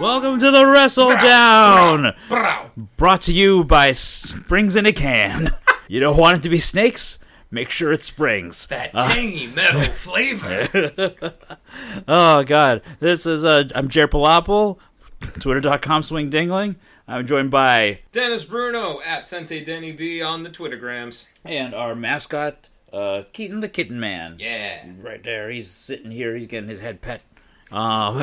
Welcome to the Wrestle Down, brought to you by Springs in a Can. you don't want it to be snakes? Make sure it's Springs. That tangy metal flavor. Oh God, this is uh, I'm Jere Pilapil, Twitter.com swing dingling. I'm joined by Dennis Bruno at Sensei Denny B on the Twittergrams. and our mascot, uh, Keaton the Kitten Man. Yeah. right there. He's sitting here. He's getting his head pet. Um,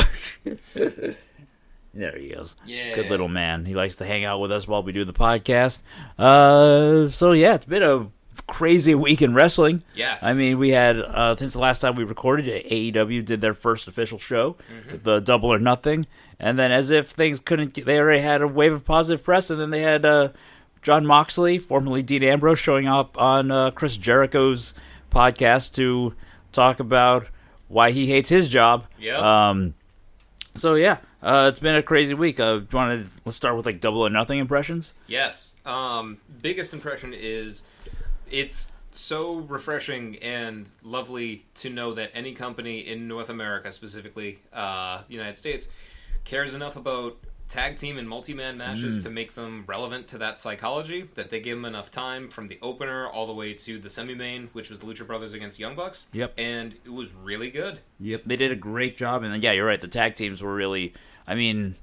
there he is. Yeah. Good little man. He likes to hang out with us while we do the podcast. Uh, so yeah, it's been a crazy week in wrestling. Yes. I mean, we had uh, since the last time we recorded, AEW did their first official show, the Double or Nothing, and then as if things couldn't, get, they already had a wave of positive press, and then they had uh, John Moxley, formerly Dean Ambrose, showing up on uh, Chris Jericho's podcast to talk about why he hates his job. Yep. Um. So yeah, uh, it's been a crazy week. Uh, do you want to let's start with like Double or Nothing impressions? Yes. Um, biggest impression is it's so refreshing and lovely to know that any company in North America, specifically uh, the United States, cares enough about tag team and multi-man matches to make them relevant to that psychology that they give them enough time from the opener all the way to the semi-main which was the lucha brothers against young bucks Yep. and it was really good Yep, they did a great job, and yeah, you're right. The tag teams were really, I mean,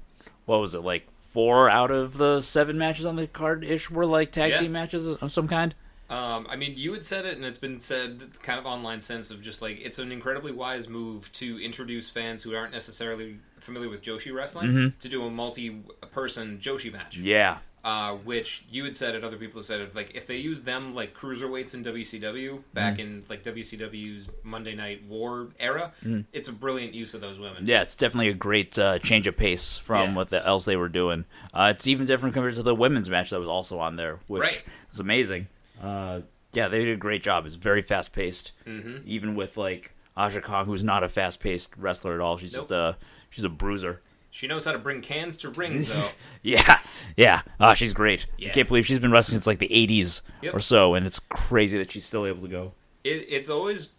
what was it like? Four out of the seven matches on the card ish were like tag Yeah. team matches of some kind. Um, I mean, you had said it, and it's been said kind of online sense of just like it's an incredibly wise move to introduce fans who aren't necessarily familiar with Joshi wrestling to do a multi-person Joshi match. Yeah, Uh, which you had said it, other people have said it. Like if they use them like cruiserweights in WCW back in like WCW's Monday Night War era, it's a brilliant use of those women. yeah, it's definitely a great uh, change of pace from Yeah. what the else they were doing. Uh, it's even different compared to the women's match that was also on there, which Right. was amazing. Uh, yeah, they did a great job. It's very fast paced, mm-hmm. even with like Aja Kong, who's not a fast paced wrestler at all. She's just a she's a bruiser. She knows how to bring cans to rings, though. Yeah, yeah. Ah, she's great. I can't believe she's been wrestling since like the '80s Yep. or so, and it's crazy that she's still able to go. it, it's always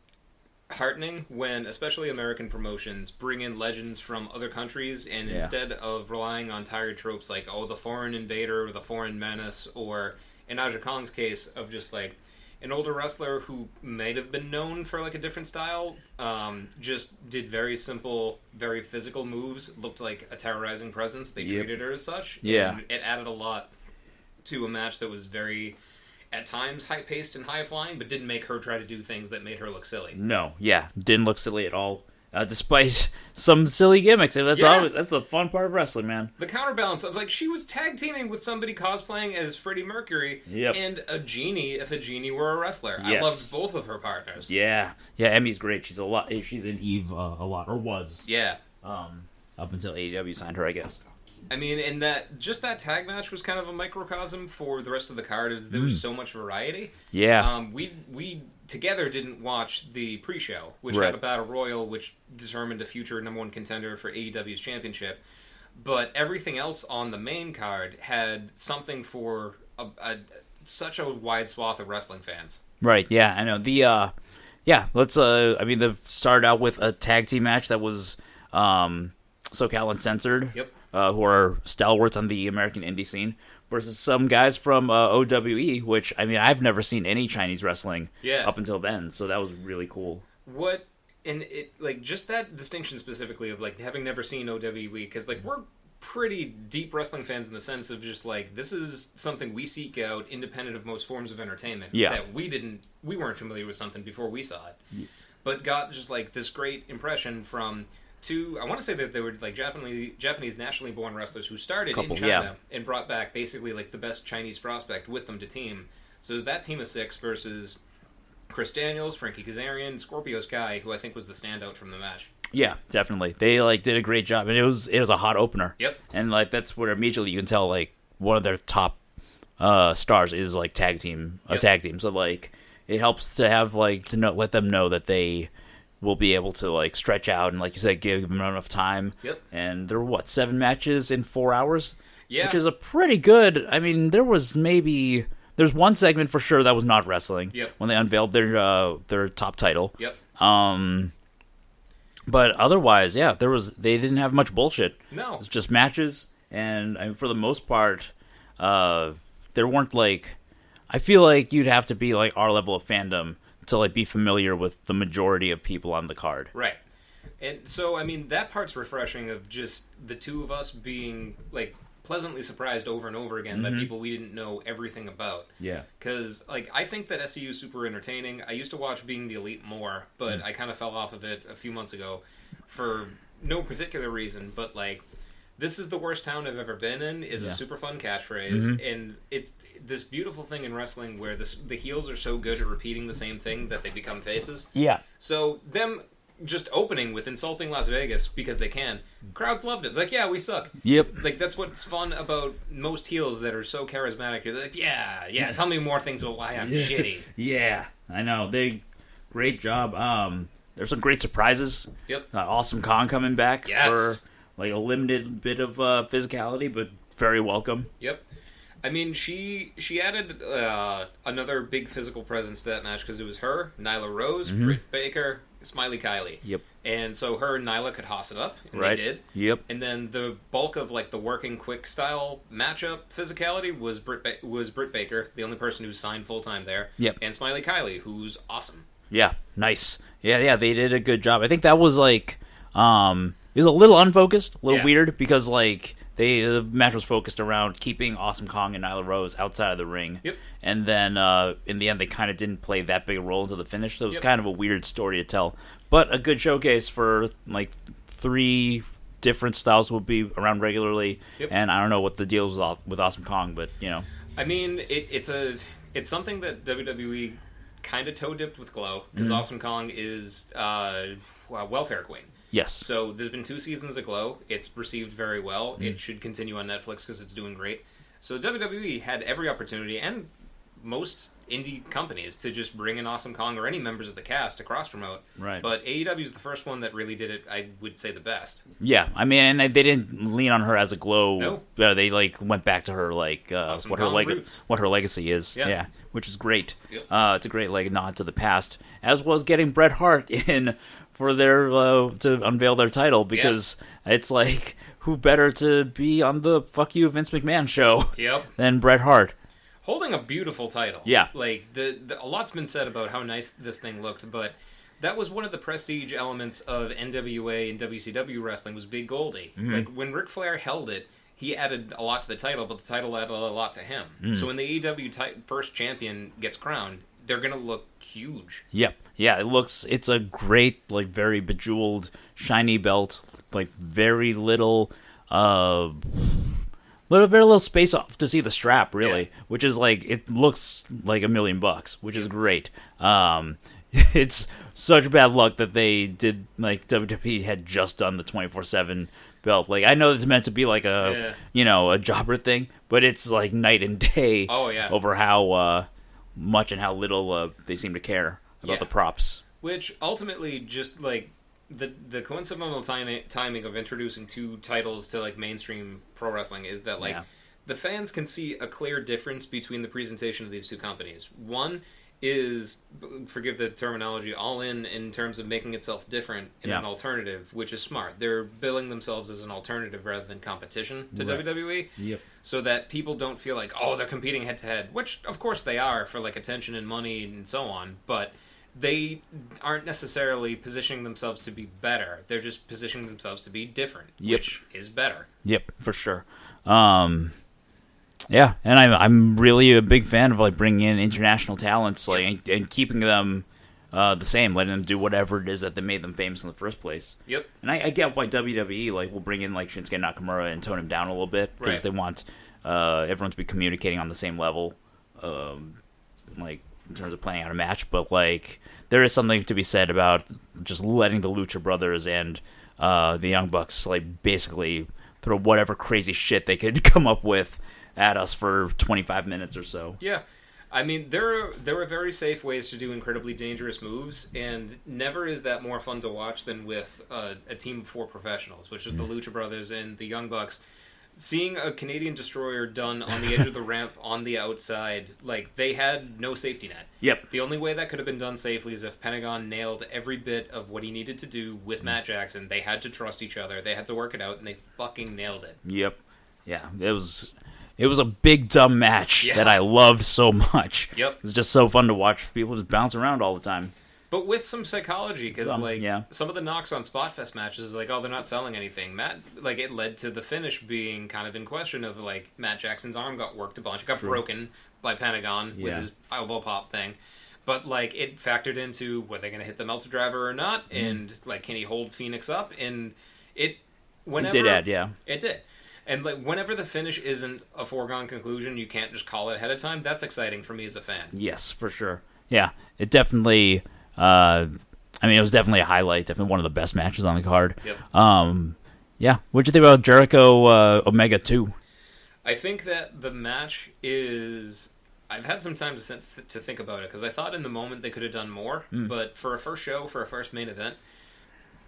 heartening when especially american promotions bring in legends from other countries and Yeah. instead of relying on tired tropes like oh the foreign invader or the foreign menace or in aja kong's case of just like an older wrestler who might have been known for like a different style um, just did very simple very physical moves looked like a terrorizing presence they Yep. treated her as such Yeah. and it added a lot to a match that was very at times high paced and high flying, but didn't make her try to do things that made her look silly. No, yeah, didn't look silly at all, uh, despite some silly gimmicks. And that's Yeah. always, that's the fun part of wrestling, man. The counterbalance of like she was tag teaming with somebody cosplaying as Freddie Mercury Yep. and a genie if a genie were a wrestler. I loved both of her partners. Yeah, yeah. Emi's great. She's a lot. She's in Eve uh, a lot, or was Yeah. um, up until AEW signed her, I guess. I mean, and that just that tag match was kind of a microcosm for the rest of the card. There was so much variety. Yeah, Um, we we together didn't watch the pre-show, which Right. had a battle royal, which determined a future number one contender for AEW's championship. But everything else on the main card had something for a, a, such a wide swath of wrestling fans. right. Yeah, I know. The uh, yeah. Let's. Uh, I mean, they started out with a tag team match that was um, SoCal Uncensored. Yep. uh, who are stalwarts on the American indie scene, versus some guys from uh, OWE, which I mean I've never seen any Chinese wrestling Yeah. up until then, so that was really cool. What and it like just that distinction specifically of like having never seen OWE because like we're pretty deep wrestling fans in the sense of just like this is something we seek out independent of most forms of entertainment Yeah. that we didn't we weren't familiar with something before we saw it but got just like this great impression from two I want to say that they were like Japanese Japanese nationally born wrestlers who started Couple, in China yeah. and brought back basically like the best Chinese prospect with them to team so it was that team of six versus Chris Daniels, Frankie Kazarian, Scorpio Sky, who I think was the standout from the match. Yeah, definitely. They like did a great job, and it was it was a hot opener. Yep. and like that's where immediately you can tell like one of their top uh stars is like tag team a Yep. tag team. So like it helps to have like to know let them know that they will be able to like stretch out and like you said give them enough time. Yep. And there were what seven matches in four hours. Yeah. which is a pretty good. I mean, there was maybe there's one segment for sure that was not wrestling. Yep. When they unveiled their uh, their top title. Yep. Um, But otherwise, yeah, there was they didn't have much bullshit. No. It's just matches, and I mean, for the most part, uh, there weren't like. I feel like you'd have to be like our level of fandom to like be familiar with the majority of people on the card. Right. And so, I mean, that part's refreshing of just the two of us being, like, pleasantly surprised over and over again by mm-hmm. people we didn't know everything about. Yeah. Because, like, I think that SCU is super entertaining. I used to watch Being the Elite more, but mm. I kind of fell off of it a few months ago for no particular reason. But, like, this is the worst town I've ever been in is Yeah. a super fun catchphrase, and it's this beautiful thing in wrestling where this, the heels are so good at repeating the same thing that they become faces. Yeah. So them just opening with insulting Las Vegas because they can, crowds loved it. Like, yeah, we suck. Yep. Like that's what's fun about most heels that are so charismatic. You're like, yeah, yeah. Tell me more things about why I'm shitty. Yeah, I know. They great job. Um, there's some great surprises. Yep. Uh, awesome Kong coming back Yes. for like a limited bit of uh, physicality, but very welcome. Yep. I mean, she she added uh, another big physical presence to that match because it was her, Nyla Rose, Britt Baker, Smiley Kylie. Yep. And so her and Nyla could hoss it up, and Right. they did. Yep. And then the bulk of like the working quick style matchup physicality was Britt ba- was Britt Baker, the only person who's signed full time there. Yep. And Smiley Kylie, who's awesome. Yeah, nice. Yeah, yeah, they did a good job. I think that was like, um, it was a little unfocused, a little Yeah. weird because like they the match was focused around keeping Awesome Kong and Nyla Rose outside of the ring. Yep. And then uh, in the end, they kind of didn't play that big a role into the finish, so it was Yep. kind of a weird story to tell. But a good showcase for like three different styles will be around regularly. Yep. And I don't know what the deal is with Awesome Kong, but you know, I mean, it, it's a it's something that WWE kind of toe dipped with Glow because Mm-hmm. Awesome Kong is uh, welfare queen. Yes, So there's been two seasons of Glow. It's received very well. Mm. It should continue on Netflix because it's doing great. So WWE had every opportunity, and most indie companies, to just bring in Awesome Kong or any members of the cast to cross promote. Right. But AEW is the first one that really did it. I would say the best. Yeah, I mean, and they didn't lean on her as a glow. No. Uh, they like went back to her like uh, Awesome what her leg- what her legacy is. Yeah. Yeah, which is great. Yep. Uh, it's a great like nod to the past, as well as getting Bret Hart in for their uh, to unveil their title because it's like who better to be on the fuck you Vince McMahon show Yep. than Bret Hart. holding a beautiful title. Yeah. like the, the a lot's been said about how nice this thing looked, but that was one of the prestige elements of NWA and WCW wrestling was Big Goldie. Like when Ric Flair held it, he added a lot to the title, but the title added a lot to him. So when the AEW first champion gets crowned, they're gonna look huge. Yep. Yeah, it looks it's a great, like very bejeweled, shiny belt, like very little uh little very little space off to see the strap, really. Yeah. Which is like it looks like a million bucks, which is great. Um it's such bad luck that they did like WWE had just done the twenty four seven belt. Like I know it's meant to be like a Yeah. you know, a jobber thing, but it's like night and day Oh, yeah. over how uh much and how little uh, they seem to care about Yeah. the props. Which ultimately just like the the coincidental ti- timing of introducing two titles to like mainstream pro wrestling is that like Yeah. the fans can see a clear difference between the presentation of these two companies. One is forgive the terminology all in in terms of making itself different in Yeah. an alternative which is smart they're billing themselves as an alternative rather than competition to Right. WWE Yep. So that people don't feel like oh they're competing head to head which of course they are for like attention and money and so on but they aren't necessarily positioning themselves to be better they're just positioning themselves to be different Yep. which is better Yep, for sure. Um, yeah, and I'm I'm really a big fan of like bringing in international talents, like and, and keeping them uh, the same, letting them do whatever it is that they made them famous in the first place. yep And I, I get why WWE like will bring in like Shinsuke Nakamura and tone him down a little bit because Right. they want uh, everyone to be communicating on the same level, um, like in terms of planning out a match. But like there is something to be said about just letting the Lucha Brothers and uh, the Young Bucks like basically throw whatever crazy shit they could come up with at us for 25 minutes or so. Yeah. I mean, there are, there are very safe ways to do incredibly dangerous moves, and never is that more fun to watch than with uh, a team of four professionals, which is the Lucha Brothers and the Young Bucks. seeing a Canadian destroyer done on the edge of the ramp on the outside, like they had no safety net. Yep. The only way that could have been done safely is if Pentagon nailed every bit of what he needed to do with Mm. Matt Jackson. They had to trust each other. They had to work it out, and they fucking nailed it. Yep. Yeah. It was it was a big dumb match Yeah. that I loved so much. Yep. It was just so fun to watch people just bounce around all the time. But with some psychology, because like yeah. some of the knocks on Spotfest matches, is like oh they're not selling anything. Matt, like it led to the finish being kind of in question of like Matt Jackson's arm got worked a bunch, it got broken by Pentagon with his elbow pop thing. But like it factored into were they going to hit the Meltzer Driver or not, Mm-hmm. and like can he hold Fenix up? And it whenever it did add, yeah. it did. And like whenever the finish isn't a foregone conclusion, you can't just call it ahead of time. That's exciting for me as a fan. Yes, for sure. Yeah. It definitely uh I mean it was definitely a highlight, definitely one of the best matches on the card. Yep. Um yeah. What'd you think about Jericho uh, Omega two? I think that the match is. I've had some time to think, to think about it because I thought in the moment they could have done more, Hmm. but for a first show, for a first main event,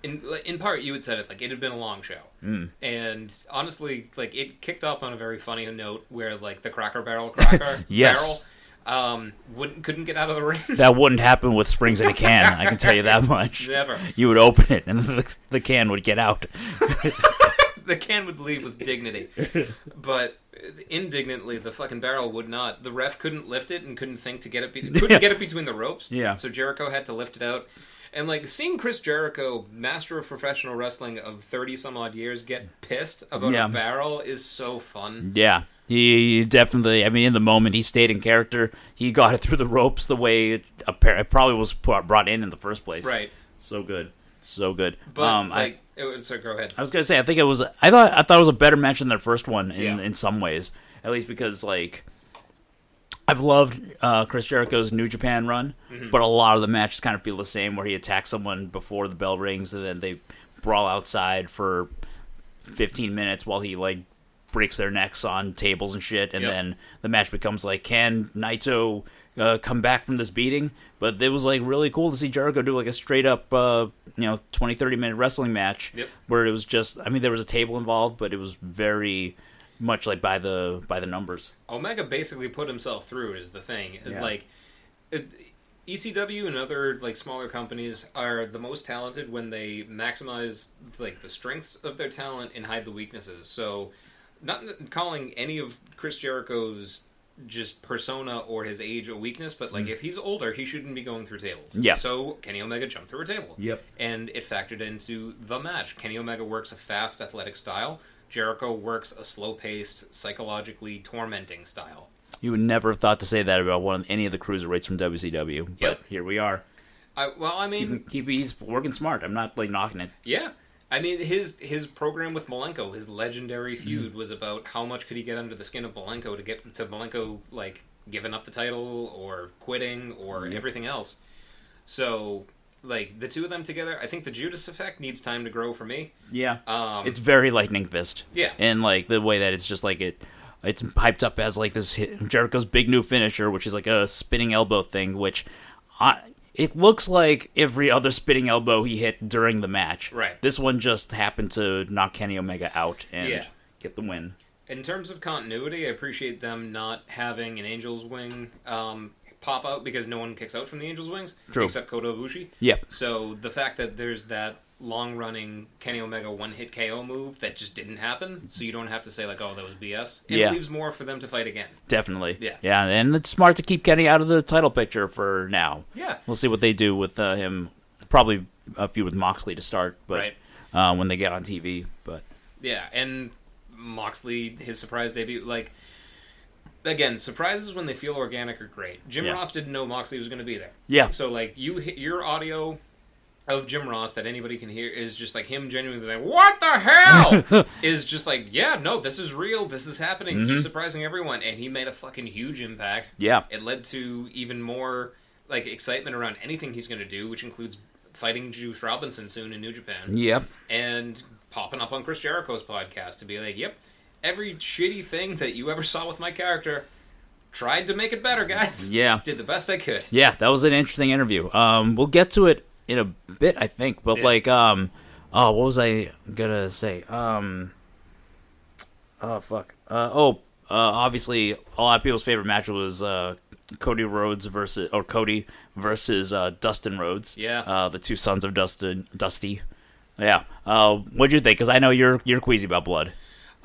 in in part you had said it like it had been a long show, Hmm. and honestly, like it kicked off on a very funny note where like the Cracker Barrel Cracker Yes. Barrel um wouldn't couldn't get out of the ring. That wouldn't happen with springs in a can, I can tell you that much. Never. You would open it and the, the can would get out. the can would leave with dignity, but indignantly the fucking barrel would not. The ref couldn't lift it and couldn't think to get it. Be- couldn't Yeah. get it between the ropes. Yeah. So Jericho had to lift it out. And like seeing Chris Jericho, master of professional wrestling of thirty some odd years, get pissed about Yeah. a barrel is so fun. Yeah, he definitely. I mean, in the moment, he stayed in character. He got it through the ropes the way it, it probably was brought in in the first place. Right. So good, so good. But um, I, like, it, so go ahead. I was gonna say, I think it was. I thought I thought it was a better match than their first one in Yeah. in some ways, at least because like. I've loved uh, Chris Jericho's New Japan run, Mm-hmm. but a lot of the matches kind of feel the same, where he attacks someone before the bell rings, and then they brawl outside for 15 minutes while he like breaks their necks on tables and shit, and Yep. then the match becomes like, can Naito uh, come back from this beating? But it was like really cool to see Jericho do like a straight up, uh, you know, 20, 30 minute wrestling match Yep. where it was just, I mean, there was a table involved, but it was very much like by the by the numbers. Omega basically put himself through is the thing. Yeah. Like it, ECW and other like smaller companies are the most talented when they maximize like the strengths of their talent and hide the weaknesses. So not calling any of Chris Jericho's just persona or his age a weakness, but like if he's older, he shouldn't be going through tables. Mm. Yeah. So Kenny Omega jumped through a table. Yep. And it factored into the match. Kenny Omega works a fast, athletic style. Jericho works a slow-paced, psychologically tormenting style. You would never have thought to say that about one of any of the cruiserweights from WCW, but Yep. here we are. I, well, I mean, Keep, keep, he's working smart. I'm not like knocking it. yeah. I mean, his his program with Malenko, his legendary Mm-hmm. feud, was about how much could he get under the skin of Malenko to get to Malenko like giving up the title or quitting or everything else. So, like the two of them together, I think the Judas effect needs time to grow for me. Yeah, Um, it's very lightning fist. Yeah. and like the way that it's just like it, it's hyped up as like this hit, Jericho's big new finisher, which is like a spinning elbow thing, which I. It looks like every other spinning elbow he hit during the match. Right. This one just happened to knock Kenny Omega out and Yeah. get the win. In terms of continuity, I appreciate them not having an Angel's Wing um, pop out because no one kicks out from the Angel's Wings True. except Kota Ibushi. Yep. So the fact that there's that long running Kenny Omega one hit KO move that just didn't happen, so you don't have to say like, "Oh, that was BS." It Yeah. leaves more for them to fight again. Definitely. Yeah. Yeah, and it's smart to keep Kenny out of the title picture for now. Yeah. We'll see what they do with uh, him. Probably a few with Moxley to start, but Right. uh, when they get on TV. But Yeah, and Moxley, his surprise debut, like again, surprises when they feel organic are great. Jim Yeah. Ross didn't know Moxley was going to be there. yeah, So like you your audio of Jim Ross that anybody can hear is just like him genuinely like, "What the hell?" is just like, "Yeah, no, this is real. This is happening. Mm-hmm. He's surprising everyone and he made a fucking huge impact." yeah, It led to even more like excitement around anything he's going to do, which includes fighting Juice Robinson soon in New Japan yep, and popping up on Chris Jericho's podcast to be like, "Yep, every shitty thing that you ever saw with my character, tried to make it better, guys. Yeah. did the best I could." yeah. That was an interesting interview. Um, we'll get to it in a bit, I think. But Yeah. like, um, oh, what was I gonna say? Um, Oh fuck. Uh, oh, uh, obviously, a lot of people's favorite match was uh, Cody Rhodes versus or Cody versus uh, Dustin Rhodes. Yeah. Uh, the two sons of Dustin Dusty. Yeah. Uh, what'd you think? Because I know you're you're queasy about blood.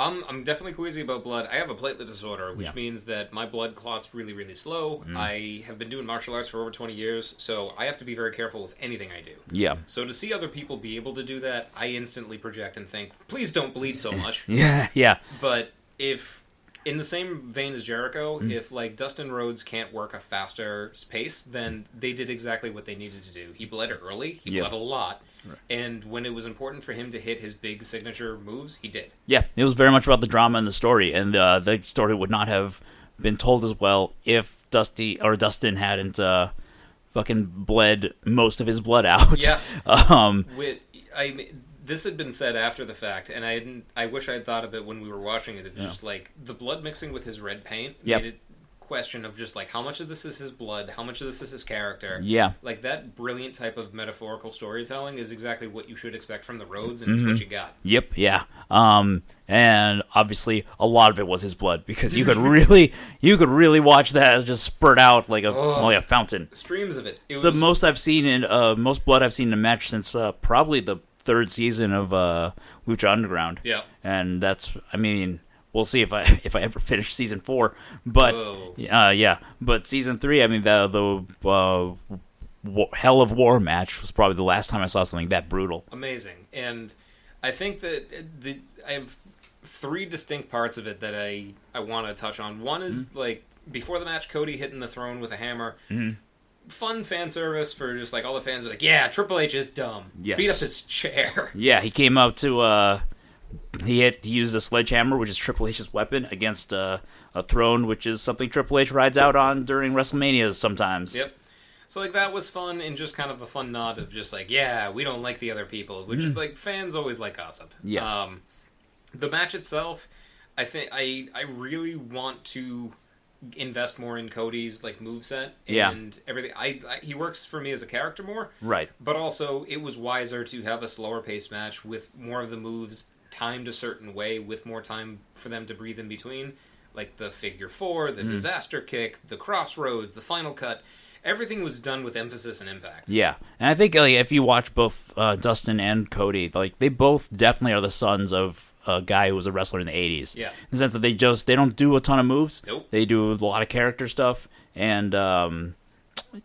I'm, I'm definitely queasy about blood. I have a platelet disorder, which Yeah. means that my blood clots really, really slow. Mm. I have been doing martial arts for over 20 years, so I have to be very careful with anything I do. Yeah. So to see other people be able to do that, I instantly project and think, please don't bleed so much. Yeah. Yeah. But if, in the same vein as Jericho, Mm. if like Dustin Rhodes can't work a faster pace, then they did exactly what they needed to do. He bled early, he Yeah. bled a lot, and when it was important for him to hit his big signature moves, he did. Yeah, it was very much about the drama and the story, and uh, the story would not have been told as well if Dusty or Dustin hadn't uh, fucking bled most of his blood out. Yeah. um, With I, this had been said after the fact, and I didn't. I wish I had thought of it when we were watching it. It was just like the blood mixing with his red paint Yep. made it question of just like how much of this is his blood, how much of this is his character. yeah, Like that brilliant type of metaphorical storytelling is exactly what you should expect from the Rhodes, and it's Mm-hmm. what you got. yep, yeah. Um, and obviously, a lot of it was his blood because you could really, you could really watch that just spurt out like a Oh. like a fountain. Streams of it. It It's was the most I've seen in uh, most blood I've seen in a match since uh, probably the third season of uh, Lucha Underground. Yeah. and that's I mean we'll see if I if I ever finish season four, but uh, yeah, but season three I mean the the uh, Hell of War match was probably the last time I saw something that brutal. amazing and i think that the i have three distinct parts of it that i i want to touch on one is Mm-hmm. like before the match cody hitting the throne with a hammer fun fan service for just like all the fans are like yeah triple h is dumb Yes. beat up his chair Yeah, he came out to uh, he hit he used a sledgehammer, which is Triple H's weapon, against uh, a throne, which is something Triple H rides out on during WrestleManias sometimes. yep so like that was fun and just kind of a fun nod of just like yeah we don't like the other people which is like fans always like gossip Mm. Yeah. um the match itself i think i i really want to invest more in cody's like moveset Yeah. and everything I, I he works for me as a character more Right. but also it was wiser to have a slower pace match with more of the moves timed a certain way with more time for them to breathe in between like the figure four Mm. the disaster kick the crossroads the final cut everything was done with emphasis and impact Yeah, and I think like if you watch both uh, Dustin and Cody, like they both definitely are the sons of a guy who was a wrestler in the '80s. Yeah. in the sense that they just they don't do a ton of moves. Nope. They do a lot of character stuff, and um,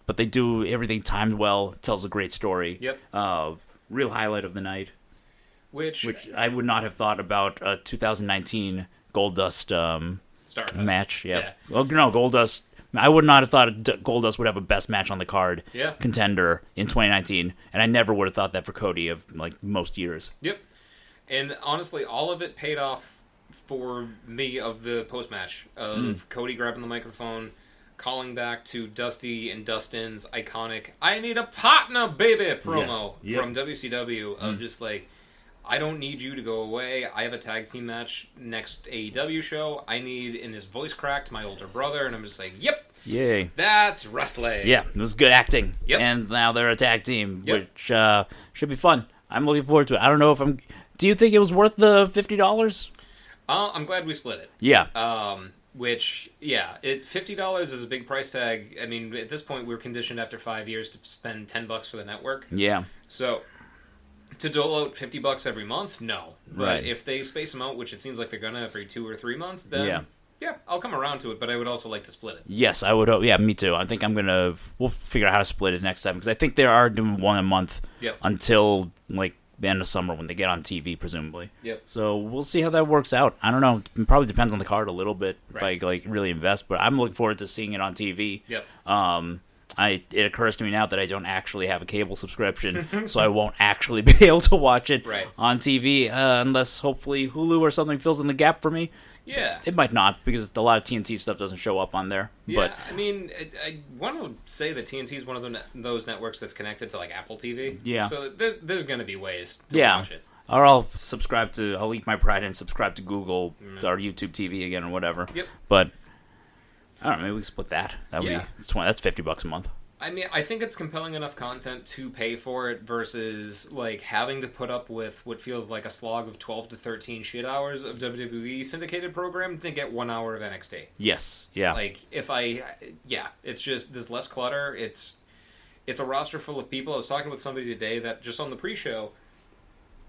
but they do everything timed well. Tells a great story. Yep. Uh, real highlight of the night, which, which I would not have thought about a 2019 Goldust um, Stardust. match. Yeah. Yeah. Well, no, Goldust. I would not have thought Goldust would have a best match on the card Yeah. contender in 2019, and I never would have thought that for Cody of like most years. Yep. And honestly, all of it paid off for me of the post match of Hmm. Cody grabbing the microphone, calling back to Dusty and Dustin's iconic "I need a partner, baby" promo Yeah. Yep. from WCW of just like. I don't need you to go away. I have a tag team match next AEW show. I need, in his voice cracked, my older brother, and I'm just like, yep, Yay! that's wrestling. Yeah, it was good acting. Yep. And now they're a tag team, Yep. which uh, should be fun. I'm looking forward to it. I don't know if I'm. Do you think it was worth the fifty dollars? Uh, I'm glad we split it. Yeah. Um, which, yeah, it fifty dollars is a big price tag. I mean, at this point, we're conditioned after five years to spend ten bucks for the network. yeah. So, to dole out fifty bucks every month, no. But Right. if they space them out, which it seems like they're gonna every two or three months, then Yeah. yeah, I'll come around to it. But I would also like to split it. Yes, I would hope. Yeah, me too. I think I'm gonna. We'll figure out how to split it next time because I think they are doing one a month Yep. until like the end of summer when they get on TV, presumably. Yep. So we'll see how that works out. I don't know. It probably depends on the card a little bit Right. if I like really invest, but I'm looking forward to seeing it on TV. Yep. Um, I it occurs to me now that I don't actually have a cable subscription, so I won't actually be able to watch it Right. on TV uh, unless hopefully Hulu or something fills in the gap for me. Yeah. It might not because a lot of TNT stuff doesn't show up on there. Yeah, But I mean, I, I want to say that TNT is one of the ne- those networks that's connected to like Apple TV. Yeah. So there, there's going to be ways to yeah, watch it. or I'll subscribe to I'll eat my pride and subscribe to Google mm. or YouTube TV again or whatever. Yep. But I don't know. Maybe we can split that. That would Yeah. be 20, that's fifty bucks a month. I mean, I think it's compelling enough content to pay for it versus like having to put up with what feels like a slog of 12 to 13 shit hours of WWE syndicated program to get 1 hour of NXT. Yes. Yeah. Like if I yeah, it's just there's less clutter. It's it's a roster full of people. I was talking with somebody today that just on the pre-show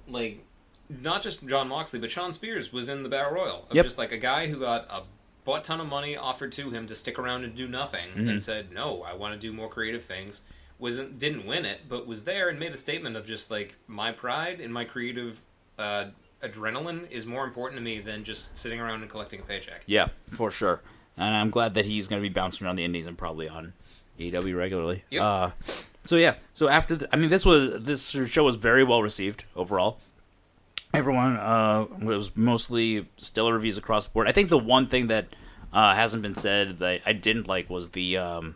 like not just John Moxley, but Shawn Spears was in the Battle Royal. Of Yep. Just like a guy who got a butt ton of money offered to him to stick around and do nothing, Mm-hmm. and said, "No, I want to do more creative things." wasn't didn't win it, but was there and made a statement of just like my pride and my creative uh, adrenaline is more important to me than just sitting around and collecting a paycheck. Yeah, for sure. And I'm glad that he's going to be bouncing around the Indies and probably on AEW regularly. Yep. Uh, so yeah, so after the, I mean, this was this show was very well received overall. Everyone uh, was mostly stellar reviews across the board. I think the one thing that uh, hasn't been said that I didn't like was the um,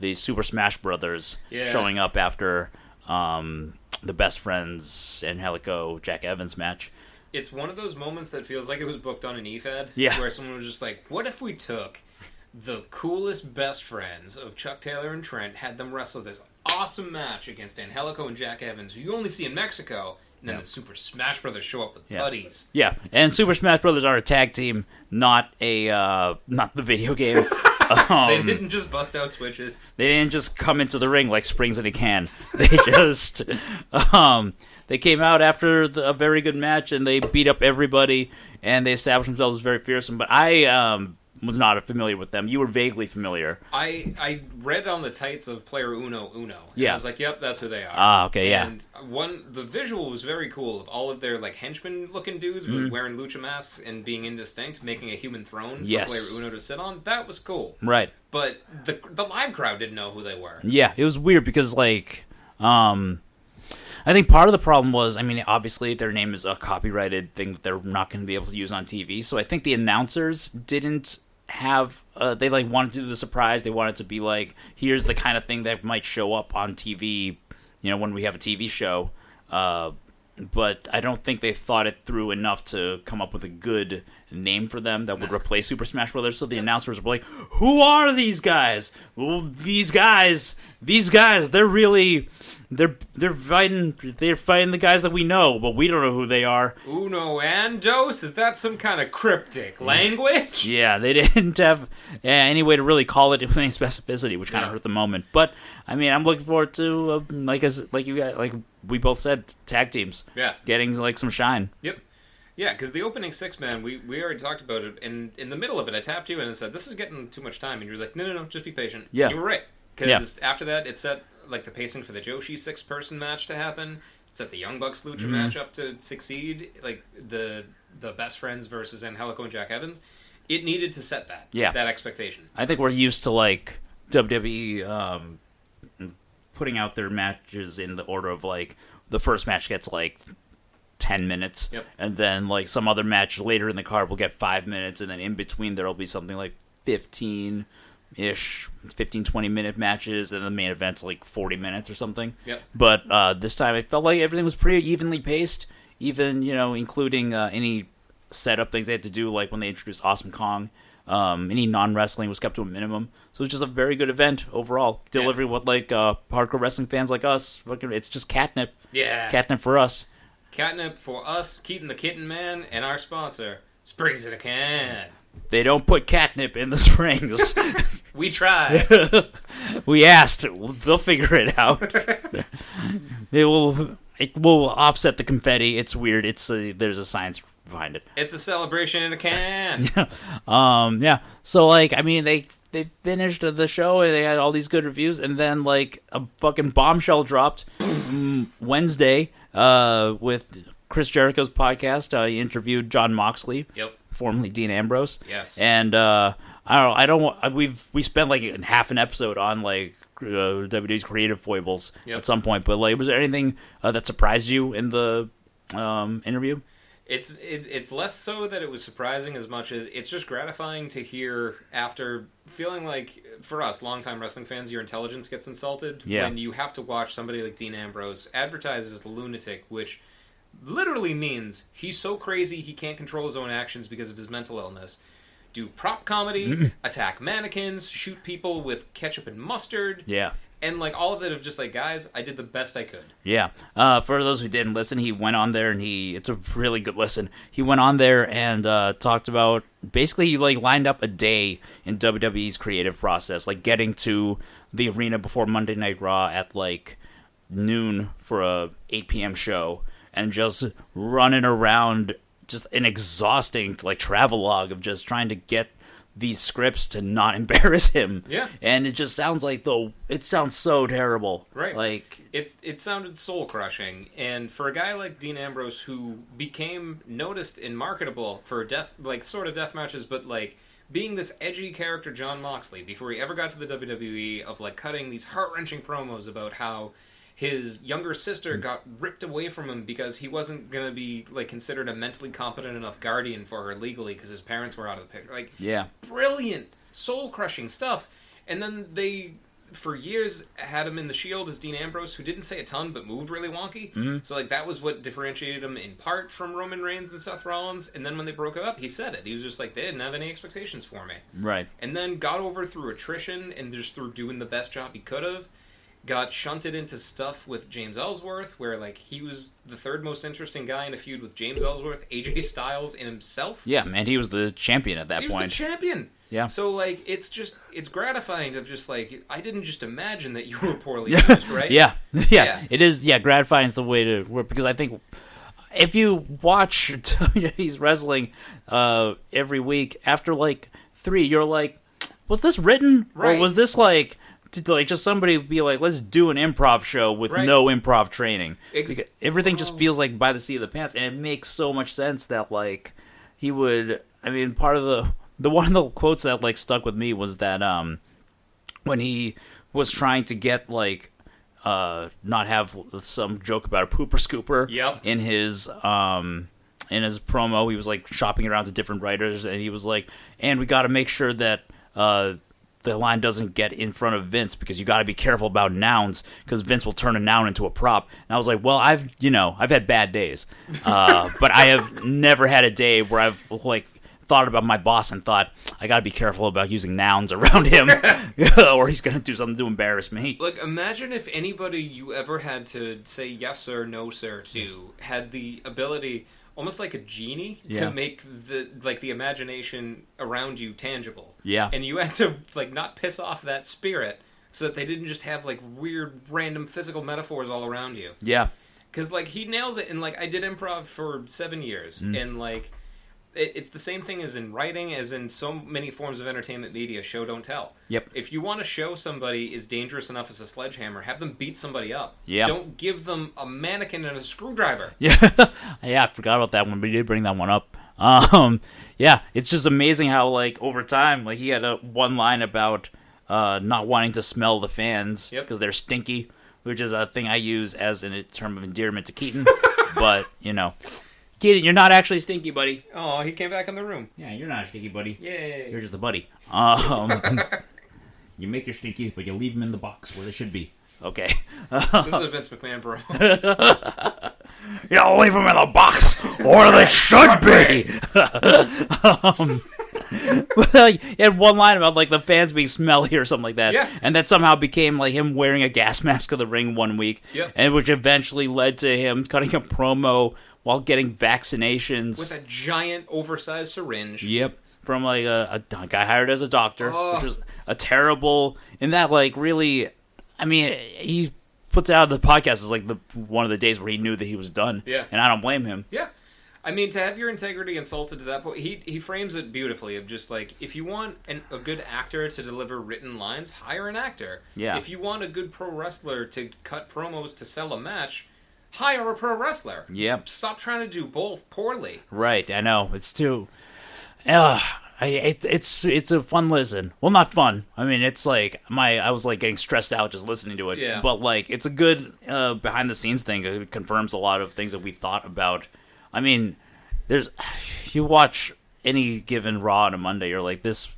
the Super Smash Brothers Yeah. showing up after um, the Best Friends and Angelico Jack Evans match. It's one of those moments that feels like it was booked on an E EFED. Yeah. Where someone was just like, what if we took the coolest best friends of Chuck Taylor and Trent, had them wrestle this awesome match against Angelico and Jack Evans, who you only see in Mexico, and then the Super Smash Brothers show up with Yeah. buddies. Yeah, and Super Smash Brothers are a tag team, not a uh, not the video game. um, They didn't just bust out switches. they didn't just come into the ring like springs in a can. They just um, they came out after the, a very good match and they beat up everybody and they established themselves as very fearsome. But I um, was not familiar with them. You were vaguely familiar. I I read on the tights of player Uno Uno. Yeah. I was like, yep, that's who they are. Ah, okay, yeah. And one the visual was very cool of all of their like henchmen looking dudes with wearing lucha masks and being indistinct, making a human throne Yes. for player Uno to sit on. That was cool. Right. But the the live crowd didn't know who they were. Yeah, it was weird because like um I think part of the problem was I mean obviously their name is a copyrighted thing that they're not going to be able to use on TV. So I think the announcers didn't have uh, they like wanted to do the surprise. They wanted to be like here's the kind of thing that might show up on TV, you know, when we have a TV show. Uh but I don't think they thought it through enough to come up with a good name for them that would replace Super Smash Brothers. So the announcers were like, "Who are these guys? Well, these guys, these guys, they're really, they're they're fighting, they're fighting the guys that we know, but we don't know who they are." Uno and dos? Is that some kind of cryptic language? Yeah, they didn't have yeah, any way to really call it with any specificity, which kind of Yeah. hurt the moment. But I mean, I'm looking forward to uh, like as like you got like we both said, tag teams Yeah. getting like some shine. Yep. Yeah, because the opening six man, we, we already talked about it, and in the middle of it, I tapped you and said, "This is getting too much time," and you're like, "No, no, no, just be patient." Yeah. you were right. Because after that, it set like the pacing for the Joshi six person match to happen. It set the Young Bucks lucha Mm-hmm. match up to succeed. Like the the best friends versus Angelico and Jack Evans. It needed to set that Yeah. that expectation. I think we're used to like WWE um, putting out their matches in the order of like the first match gets like 10 minutes Yep. and then like some other match later in the card will get 5 minutes and then in between there'll be something like 15 ish 15 20 minute matches and the main event's like 40 minutes or something Yep. but uh, this time it felt like everything was pretty evenly paced even you know including uh, any setup things they had to do like when they introduced awesome kong um, any non-wrestling was kept to a minimum. So it was just a very good event overall. Delivering what like uh, hardcore wrestling fans like us. It's just catnip. Yeah, it's catnip for us. Catnip for us, Keaton the Kitten Man, and our sponsor, Springs in a Can. they don't put catnip in the springs. We tried. we asked. They'll figure it out. It will it will offset the confetti. It's weird. It's a, there's a science behind it it's a celebration in a can. Um, yeah. So like, I mean, they they finished the show and they had all these good reviews, and then like a fucking bombshell dropped mm, Wednesday uh, with Chris Jericho's podcast. Uh, he interviewed John Moxley, Yep. formerly Dean Ambrose. Yes. And uh, I don't. I don't. We've we spent like half an episode on like. Uh, WWE's creative foibles Yep. at some point, but like, was there anything uh, that surprised you in the um, interview? It's it, it's less so that it was surprising as much as it's just gratifying to hear after feeling like for us longtime wrestling fans your intelligence gets insulted Yeah. when you have to watch somebody like Dean Ambrose advertised as the lunatic which literally means he's so crazy he can't control his own actions because of his mental illness. Do prop comedy, attack mannequins, shoot people with ketchup and mustard, Yeah. And like all of it of just like guys, I did the best I could. Yeah. Uh, for those who didn't listen, he went on there and he it's a really good listen. He went on there and uh, talked about basically he like lined up a day in WWE's creative process, like getting to the arena before Monday Night Raw at like noon for a 8 p.m. show and just running around just an exhausting like travel log of just trying to get these scripts to not embarrass him. Yeah. And it just sounds like the it sounds so terrible. Right. Like It's it sounded soul crushing, and for a guy like Dean Ambrose who became noticed and marketable for death, like sort of death matches, but like being this edgy character, John Moxley, before he ever got to the WWE, of like cutting these heart wrenching promos about how his younger sister got ripped away from him because he wasn't gonna be like considered a mentally competent enough guardian for her legally because his parents were out of the picture. Like yeah. brilliant, soul crushing stuff. And then they, for years, had him in the Shield as Dean Ambrose, who didn't say a ton but moved really wonky. Mm-hmm. So like that was what differentiated him in part from Roman Reigns and Seth Rollins. And then when they broke up, he said it. He was just like, they didn't have any expectations for me. Right. And then got over through attrition and just through doing the best job he could have. Got shunted into stuff with James Ellsworth, where like he was the third most interesting guy in a feud with James Ellsworth, AJ Styles, and himself. Yeah, man, he was the champion at that He was point. the champion. Yeah. So like it's just it's gratifying to just like I didn't just imagine that you were poorly used, right? yeah. yeah, Yeah. It is. Yeah, gratifying is the way to work because I think if you watch WWE's wrestling uh, every week, after like three, you're like, was this written Right. or was this like? Did, like just somebody be like, let's do an improv show with Right. no improv training. Ex- Because everything just feels like by the seat of the pants, and it makes so much sense that like he would. I mean, part of the the one of the quotes that like stuck with me was that um when he was trying to get like uh not have some joke about a pooper scooper Yep. in his um in his promo he was like shopping around to different writers and he was like and we got to make sure that uh the line doesn't get in front of Vince because you got to be careful about nouns because Vince will turn a noun into a prop. And I was like, well, I've you know I've had bad days, uh, but I have never had a day where I've like thought about my boss and thought I got to be careful about using nouns around him or he's gonna do something to embarrass me. Like imagine if anybody you ever had to say yes sir, no sir to had the ability almost like a genie Yeah. to make the like the imagination around you tangible. Yeah. And you had to like not piss off that spirit so that they didn't just have like weird random physical metaphors all around you. Yeah, because like he nails it and like i did improv for seven years mm. and like it, it's the same thing as in writing as in so many forms of entertainment media show don't tell Yep. if you want to show somebody is dangerous enough as a sledgehammer have them beat somebody up Yeah. don't give them a mannequin and a screwdriver Yeah, yeah, I forgot about that one, but he did bring that one up. Um, yeah, it's just amazing how like over time, like he had a one line about uh, not wanting to smell the fans Yep. because they're stinky, which is a thing I use as a term of endearment to Keaton. but you know, Keaton, you're not actually stinky, buddy. oh he came back in the room Yeah, you're not a stinky, buddy. yay You're just a buddy. Um, you make your stinkies, but you leave them in the box where they should be. Okay. this is a vince mcmahon promo You leave them in the box where they should be. um, he had one line about like the fans being smelly or something like that, Yeah. and that somehow became like him wearing a gas mask of the ring one week, Yep. and which eventually led to him cutting a promo while getting vaccinations. with a giant oversized syringe Yep. From like a, a guy hired as a doctor, Oh. which was a terrible. In that, like, really, I mean, he puts out of the podcast as like the one of the days where he knew that he was done. Yeah. And I don't blame him. Yeah. I mean, to have your integrity insulted to that point, he he frames it beautifully. Of just like, if you want an, a good actor to deliver written lines, hire an actor. Yeah. If you want a good pro wrestler to cut promos to sell a match, hire a pro wrestler. Yep. Stop trying to do both poorly. Right. I know. It's too. Uh, I, it, it's it's a fun listen. Well, not fun. I mean, it's like my I was like getting stressed out just listening to it. Yeah. But like, it's a good uh, behind the scenes thing. It confirms a lot of things that we thought about. I mean, there's you watch any given Raw on a Monday, you're like this.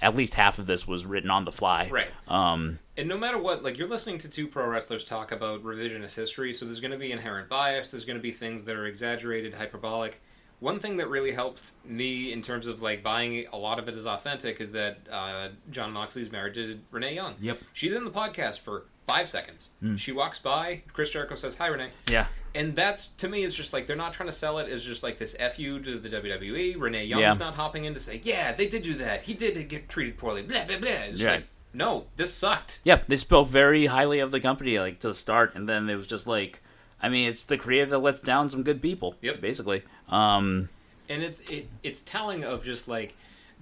At least half of this was written on the fly. Right. Um. And no matter what, like you're listening to two pro wrestlers talk about revisionist history, so there's going to be inherent bias. There's going to be things that are exaggerated, hyperbolic. One thing that really helped me in terms of like buying a lot of it as authentic is that uh, John Moxley's married to Renee Young. Yep. She's in the podcast for five seconds. She walks by. Chris Jericho says, "Hi, Renee." Yeah. And that's to me it's just like they're not trying to sell it as just like this fu to the WWE. Renee Young's Yeah. not hopping in to say, "Yeah, they did do that. He did get treated poorly." Blah blah blah. It's Yeah. like, no, this sucked. Yeah, they spoke very highly of the company like to start, and then it was just like, I mean, it's the creative that lets down some good people. Yep. basically. Um, and it's it, it's telling of just like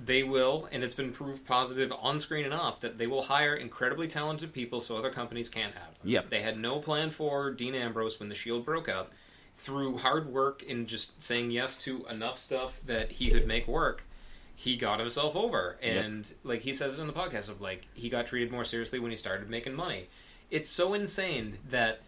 they will and it's been proved positive on screen enough that they will hire incredibly talented people so other companies can't have them. Yep. they had no plan for dean ambrose when the shield broke up through hard work and just saying yes to enough stuff that he could make work he got himself over and like he says it in the podcast of like he got treated more seriously when he started making money it's so insane that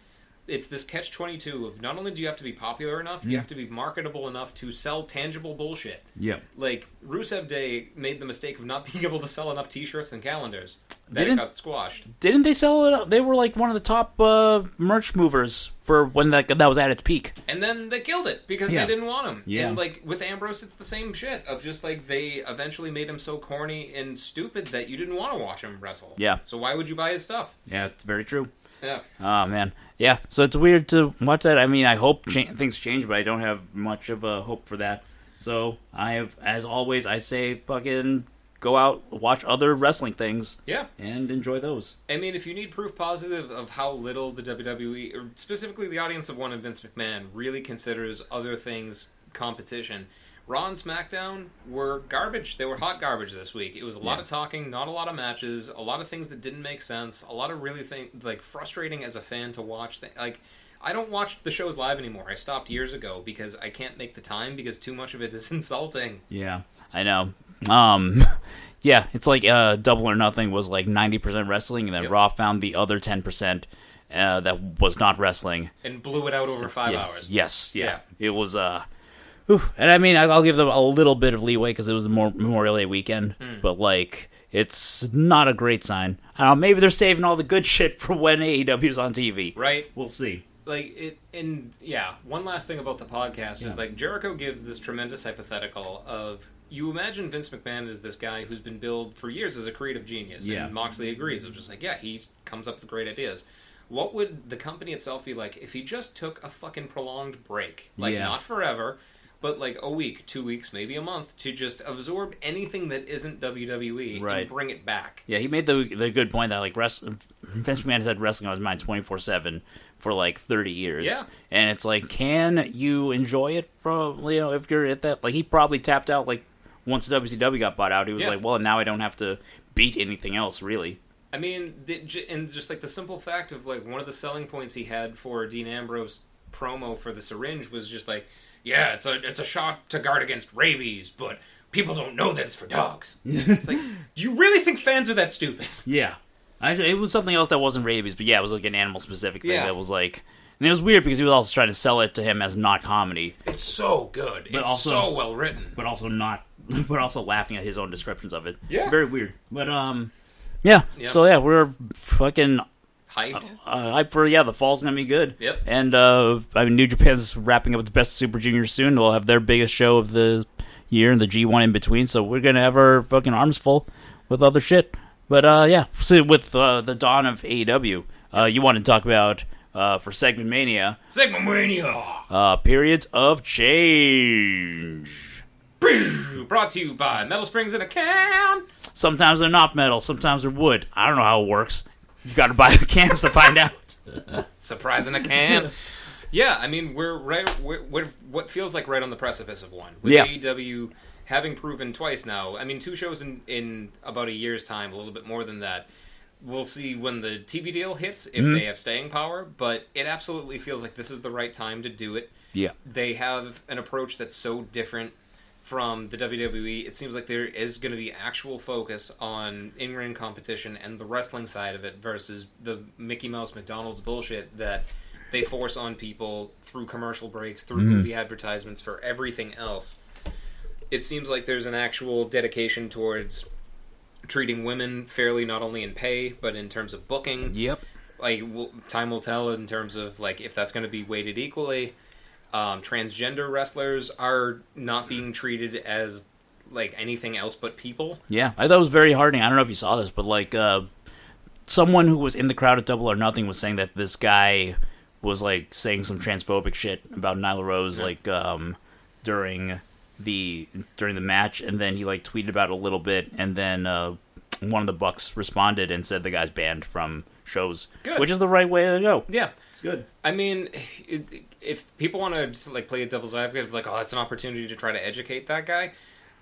it's this catch 22 of not only do you have to be popular enough you have to be marketable enough to sell tangible bullshit yeah. like Rusev Day made the mistake of not being able to sell enough T-shirts and calendars. That Didn't- got squashed. Didn't they sell it? They were like one of the top uh, merch movers for when that that was at its peak. And then they killed it because Yeah. they didn't want him. Yeah. And like with Ambrose, it's the same shit of just like they eventually made him so corny and stupid that you didn't want to watch him wrestle. Yeah. So why would you buy his stuff? Yeah, it's very true. Yeah. Oh man, yeah. So it's weird to watch that. I mean, I hope cha- things change, but I don't have much of a hope for that. So I have, as always, I say, fucking go out, watch other wrestling things, Yeah. and enjoy those. I mean, if you need proof positive of how little the WWE, or specifically the audience of one and Vince McMahon, really considers other things competition, Raw and SmackDown were garbage. They were hot garbage this week. It was a lot Yeah. of talking, not a lot of matches, a lot of things that didn't make sense, a lot of really thing like frustrating as a fan to watch. Th- like, I don't watch the shows live anymore. I stopped years ago because I can't make the time because too much of it is insulting. Yeah, I know. Um, yeah, it's like uh, Double or Nothing was like ninety percent wrestling, and then Yep. Raw found the other ten percent uh, that was not wrestling. And blew it out over five Yeah, hours. Yes, yeah. Yeah. It was uh whew. and I mean I'll give them a little bit of leeway because it was a more Memorial Day weekend, Hmm. but like it's not a great sign. I don't know, maybe they're saving all the good shit for when AEW's on TV. Right? We'll see. like it and yeah one last thing about the podcast is like jericho gives this tremendous hypothetical of you imagine vince mcmahon is this guy who's been billed for years as a creative genius Yeah. and moxley agrees of just like yeah he comes up with great ideas what would the company itself be like if he just took a fucking prolonged break like Yeah. not forever but like a week two weeks maybe a month to just absorb anything that isn't wwe Right. and bring it back Yeah, he made the the good point that like Vince McMahon has had wrestling on his mind twenty four seven for like thirty years. Yeah. and it's like, can you enjoy it from you know if you're at that like he probably tapped out like once WCW got bought out. He was Yeah. like, well, now I don't have to beat anything else really. I mean, and just like the simple fact of like one of the selling points he had for Dean Ambrose promo for the syringe was just like, yeah, it's a it's a shot to guard against rabies, but people don't know that it's for dogs. it's like, do you really think fans are that stupid? Yeah, I, it was something else that wasn't rabies, but yeah, it was like an animal specific thing Yeah. that was like, and it was weird because he was also trying to sell it to him as not comedy, It's so good. it's also- so well written. but also not, but also laughing at his own descriptions of it. Yeah. very weird. But um, yeah. Yeah. So yeah, we're fucking Hyped. uh, hype for yeah, the fall's gonna be good. Yep. And uh, I mean, New Japan's wrapping up with the best Super Junior soon. They'll have their biggest show of the year and the G1 in between. So we're gonna have our fucking arms full with other shit. But uh, yeah, so with uh, the dawn of AEW, uh, you want to talk about uh, for Segment Mania Segment Mania. uh, periods of change. Brought to you by Metal Springs in a Can. Sometimes they're not metal, sometimes they're wood. I don't know how it works. You got to buy the cans to find out. Surprise in a can. yeah, I mean we're right. We're, we're what feels like right on the precipice of one with Yeah. AEW having proven twice now. I mean, two shows in in about a year's time, a little bit more than that. We'll see when the TV deal hits if mm-hmm. they have staying power, but it absolutely feels like this is the right time to do it. Yeah. They have an approach that's so different from the WWE. It seems like there is going to be actual focus on in ring competition and the wrestling side of it versus the Mickey Mouse McDonald's bullshit that they force on people through commercial breaks, through mm-hmm. movie advertisements, for everything else. It seems like there's an actual dedication towards treating women fairly, not only in pay but in terms of booking Yep. like time will tell in terms of like if that's going to be weighted equally. Um, transgender wrestlers are not being treated as like anything else but people. Yeah, I thought it was very heartening. I don't know if you saw this, but like uh, someone who was in the crowd at Double or Nothing was saying that this guy was like saying some transphobic shit about Nyla Rose, like um, during the during the match, and then he like tweeted about it a little bit, and then uh, one of the Bucks responded and said the guy's banned from shows, Good. which is the right way to go. Yeah. It's good. I mean, it, if people want to like play a devil's advocate, of like, oh, that's an opportunity to try to educate that guy.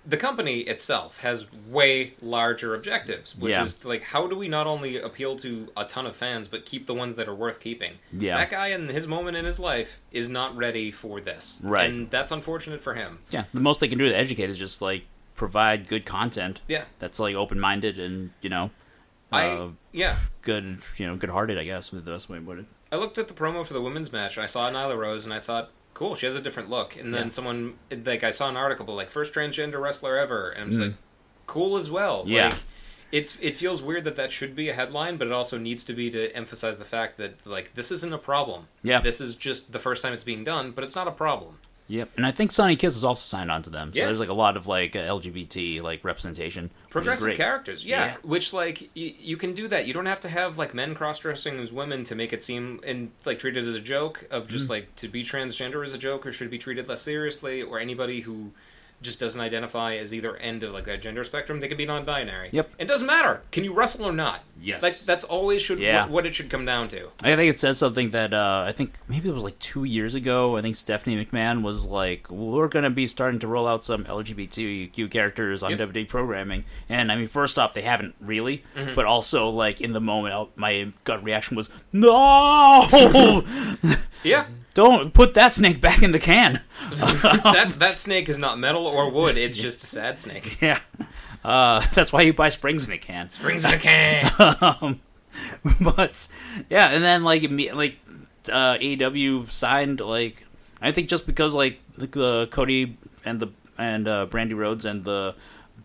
The company itself has way larger objectives, which Yeah. is like, how do we not only appeal to a ton of fans, but keep the ones that are worth keeping? Yeah. that guy in his moment in his life is not ready for this, Right. And that's unfortunate for him. Yeah, the most they can do to educate is just like provide good content. Yeah. that's like open minded and you know, I uh, yeah. good you know good hearted. I guess is the best way to put it. I looked at the promo for the women's match and I saw Nyla Rose and I thought, cool, she has a different look. And then Yeah. someone like I saw an article about like first transgender wrestler ever, and I'm Mhm. like, cool as well. Yeah. Like, it's it feels weird that that should be a headline, but it also needs to be to emphasize the fact that like this isn't a problem. Yeah. This is just the first time it's being done, but it's not a problem. Yep, and I think Sonny Kiss is also signed on to them. So Yeah. there's like a lot of like uh, LGBT like representation. Progressive characters, yeah. Yeah. Which like y- you can do that. You don't have to have like men cross dressing as women to make it seem and like treated as a joke of just Mm-hmm. like to be transgender as a joke or should be treated less seriously or anybody who just doesn't identify as either end of like that gender spectrum. They could be non-binary. Yep. It doesn't matter. Can you wrestle or not? Yes. Like that's always should Yeah. what, what it should come down to. I think it says something that uh, I think maybe it was like two years ago. I think Stephanie McMahon was like, "We're going to be starting to roll out some LGBTQ characters on Yep. WWE programming." And I mean, first off, they haven't really, Mm-hmm. but also like in the moment, my gut reaction was, "No, Yeah. Don't put that snake back in the can." that that snake is not metal or wood. It's just a sad snake. yeah, uh, that's why you buy springs in a can. Springs in a can. um, but yeah, and then like like uh, AEW signed like I think just because like the uh, Cody and the and uh, Brandi Rhodes and the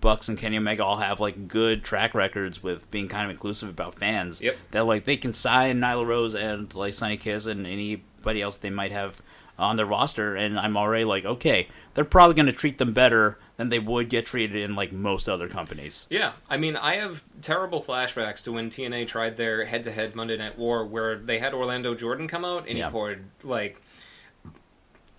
Bucks and Kenny Omega all have like good track records with being kind of inclusive about fans. Yep. That like they can sign Nyla Rose and like Sonny Kiss and anybody else they might have on their roster, and I'm already like, okay, they're probably going to treat them better than they would get treated in like most other companies. Yeah, I mean, I have terrible flashbacks to when TNA tried their head-to-head Monday Night War, where they had Orlando Jordan come out and Yeah. he poured like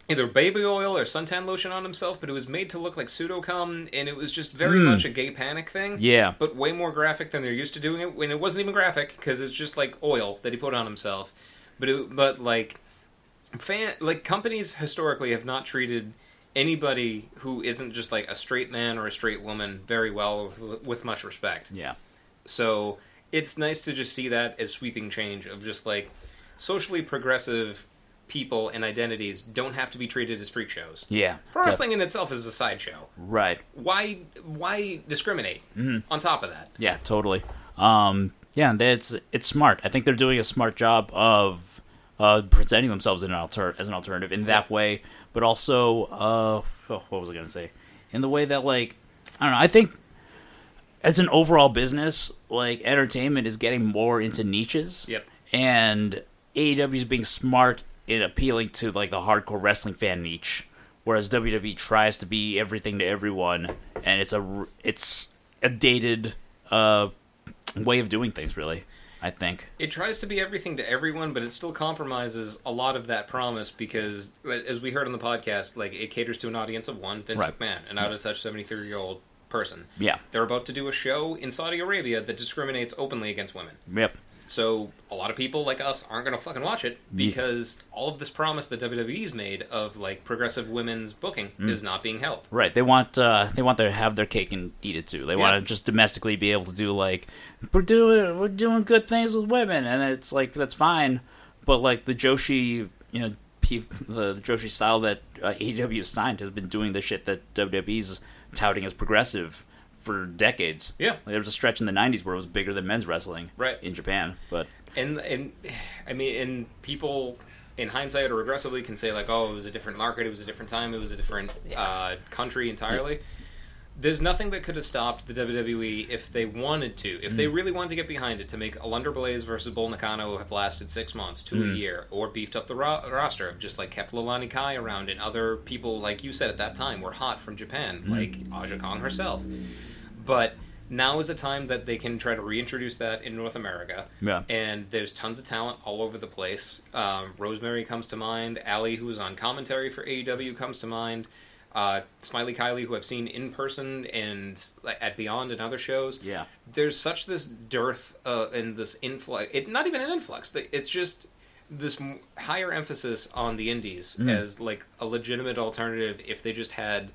either baby oil or suntan lotion on himself, but it was made to look like pseudocum, and it was just very Mm. much a gay panic thing. Yeah. but way more graphic than they're used to doing it. When it wasn't even graphic because it's just like oil that he put on himself. But it, but like fan like companies historically have not treated anybody who isn't just like a straight man or a straight woman very well with, with much respect. Yeah. So it's nice to just see that as sweeping change of just like socially progressive people and identities don't have to be treated as freak shows. Yeah. Pro wrestling in itself is a sideshow. Right. Why why discriminate on top of that? Yeah, totally. Um, yeah, it's it's smart. I think they're doing a smart job of uh, presenting themselves in an alter- as an alternative in that way, but also, uh, oh, what was I going to say? In the way that, like, I don't know. I think as an overall business, like entertainment is getting more into niches. Yep. And AEW is being smart in appealing to like the hardcore wrestling fan niche, whereas WWE tries to be everything to everyone, and it's a it's a dated uh, way of doing things. Really, I think. It tries to be everything to everyone, but it still compromises a lot of that promise because, as we heard on the podcast, like it caters to an audience of one, Vince Right. McMahon, an out of touch seventy three year old person. Yeah. They're about to do a show in Saudi Arabia that discriminates openly against women. Yep. So a lot of people like us aren't going to fucking watch it Yeah. because all of this promise that WWE's made of like progressive women's booking Mm. is not being held. Right. They want uh, they want to have their cake and eat it too. They Yeah. want to just domestically be able to do like we're doing we're doing good things with women, and it's like that's fine. But like the Joshi, you know, the, the Joshi style that uh, AEW signed has been doing the shit that WWE's touting as progressive for decades. Yeah. Like, there was a stretch in the '90s where it was bigger than men's wrestling, Right. in Japan. But and and I mean, and people in hindsight or regressively can say like, oh, it was a different market, it was a different time, it was a different uh, country entirely. There's nothing that could have stopped the WWE if they wanted to, if they mm. really wanted to get behind it, to make Alundra Blayze versus Bull Nakano have lasted six months to a mm. year, or beefed up the ro- roster, have just like kept Leilani Kai around, and other people, like you said at that time, were hot from Japan, mm. like Aja Kong herself. But now is a time that they can try to reintroduce that in North America. Yeah. And there's tons of talent all over the place. Um, Rosemary comes to mind. Allie, who was on commentary for AEW, comes to mind. Uh, Smiley Kylie, who I've seen in person and at Beyond and other shows. Yeah. There's such this dearth uh, and this influx. It not even an influx. It's just this higher emphasis on the indies Mm. as like a legitimate alternative. If they just had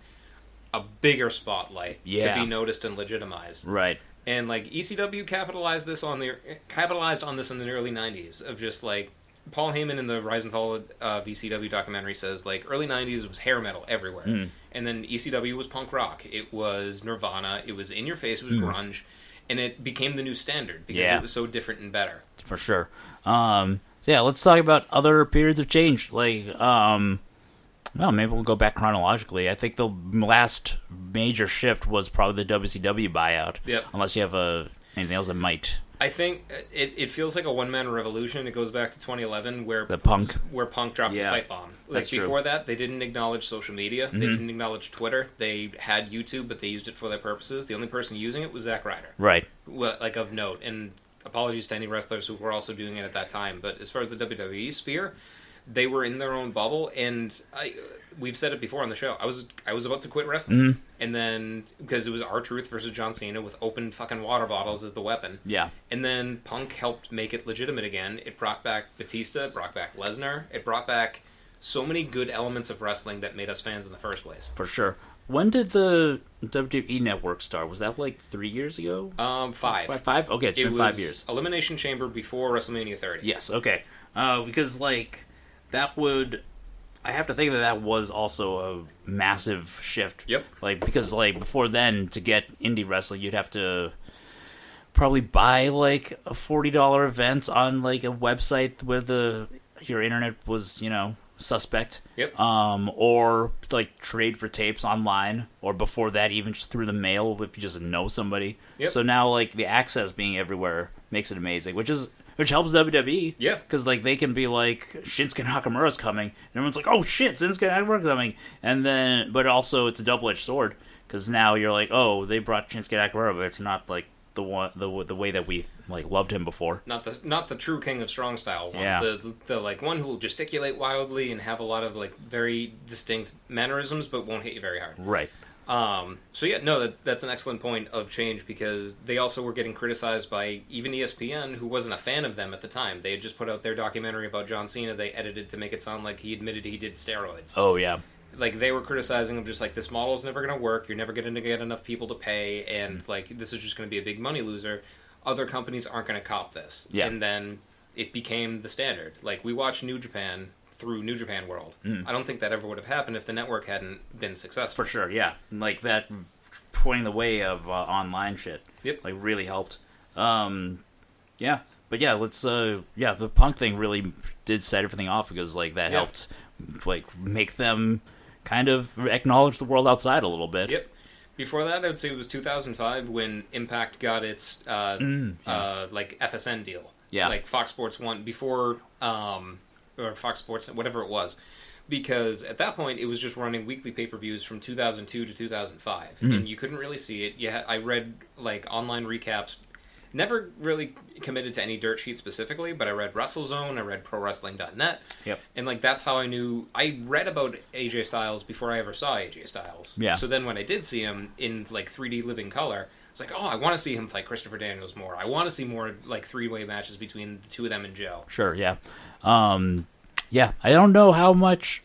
a bigger spotlight Yeah. to be noticed and legitimized Right. and like ECW capitalized this on the capitalized on this in the early '90s of just like Paul Heyman in the Rise and Fall uh, WCW documentary says like early '90s was hair metal everywhere, Mm. and then ECW was punk rock, it was Nirvana, it was in your face, it was grunge, and it became the new standard because Mm. Yeah. it was so different and better. for sure. Um, so yeah, let's talk about other periods of change. Like, um, well, maybe we'll go back chronologically. I think the last major shift was probably the WCW buyout. Yep. Unless you have a anything else that might I think it, it feels like a one man revolution. It goes back to 2011 where the punk. where Punk dropped Yeah, the pipe bomb. Like that's true. Mm-hmm. before that, they didn't acknowledge social media. They didn't acknowledge Twitter. They had YouTube, but they used it for their purposes. The only person using it was Zack Ryder, Right. well, like of note. And apologies to any wrestlers who were also doing it at that time. But as far as the WWE sphere, they were in their own bubble. And I, we've said it before on the show. I was I was about to quit wrestling, Mm-hmm. and then because it was R-Truth versus John Cena with open fucking water bottles as the weapon. Yeah. And then Punk helped make it legitimate again. It brought back Batista, it brought back Lesnar, it brought back so many good elements of wrestling that made us fans in the first place. For sure. When did the WWE network start? Was that like three years ago? Um, five. Five? five? Okay, it's It been five years. Elimination Chamber before WrestleMania 30. Yes. Okay. Uh, because like that would, I have to think that that was also a massive shift. Yep. Like because like before then to get indie wrestling you'd have to probably buy like a forty dollar event on like a website where the your internet was you know suspect. Yep. Um, or like trade for tapes online, or before that, even just through the mail if you just know somebody. Yep. So now, like the access being everywhere makes it amazing, which is which helps WWE. Yeah. Because like they can be like Shinsuke Nakamura's coming, and everyone's like, oh shit, Shinsuke Nakamura's coming, and then but also it's a double edged sword because now you're like, oh, they brought Shinsuke Nakamura, but it's not like the one the the way that we like loved him before. Not the not the true king of strong style one. Yeah. The, the the like one who will gesticulate wildly and have a lot of like very distinct mannerisms, but won't hit you very hard. Right. Um, so yeah, no, that, that's an excellent point of change because they also were getting criticized by even ESPN, who wasn't a fan of them at the time. They had just put out their documentary about John Cena. They edited to make it sound like he admitted he did steroids. Oh yeah. Like they were criticizing him, just like this model is never going to work. You're never going to get enough people to pay, and Mm. like this is just going to be a big money loser. Other companies aren't going to cop this. Yeah. And then it became the standard. Like we watch New Japan through New Japan World. I don't think that ever would have happened if the network hadn't been successful. Mm. For sure, yeah. Like that pointing the way of uh, online shit. Yep. Like really helped. Um, yeah, but yeah, let's. Uh, yeah, the punk thing really did set everything off because like that Yeah. helped, like make them kind of acknowledge the world outside a little bit. Yep. Before that, I would say it was 2005 when Impact got its uh, uh, like FSN deal. Mm, Yeah. Like Fox Sports One before, um, or Fox Sports, whatever it was. Because at that point, it was just running weekly pay per views from 2002 to 2005, Mm-hmm. and you couldn't really see it. Yeah, I read like online recaps. Never really committed to any dirt sheet specifically, but I read WrestleZone, I read ProWrestling.net, Yep. and like that's how I knew. I read about AJ Styles before I ever saw AJ Styles. Yeah. So then when I did see him in like 3D living color, it's like, oh, I want to see him fight Christopher Daniels more. I want to see more like three way matches between the two of them and Joe. Sure, yeah. Um, yeah, I don't know how much.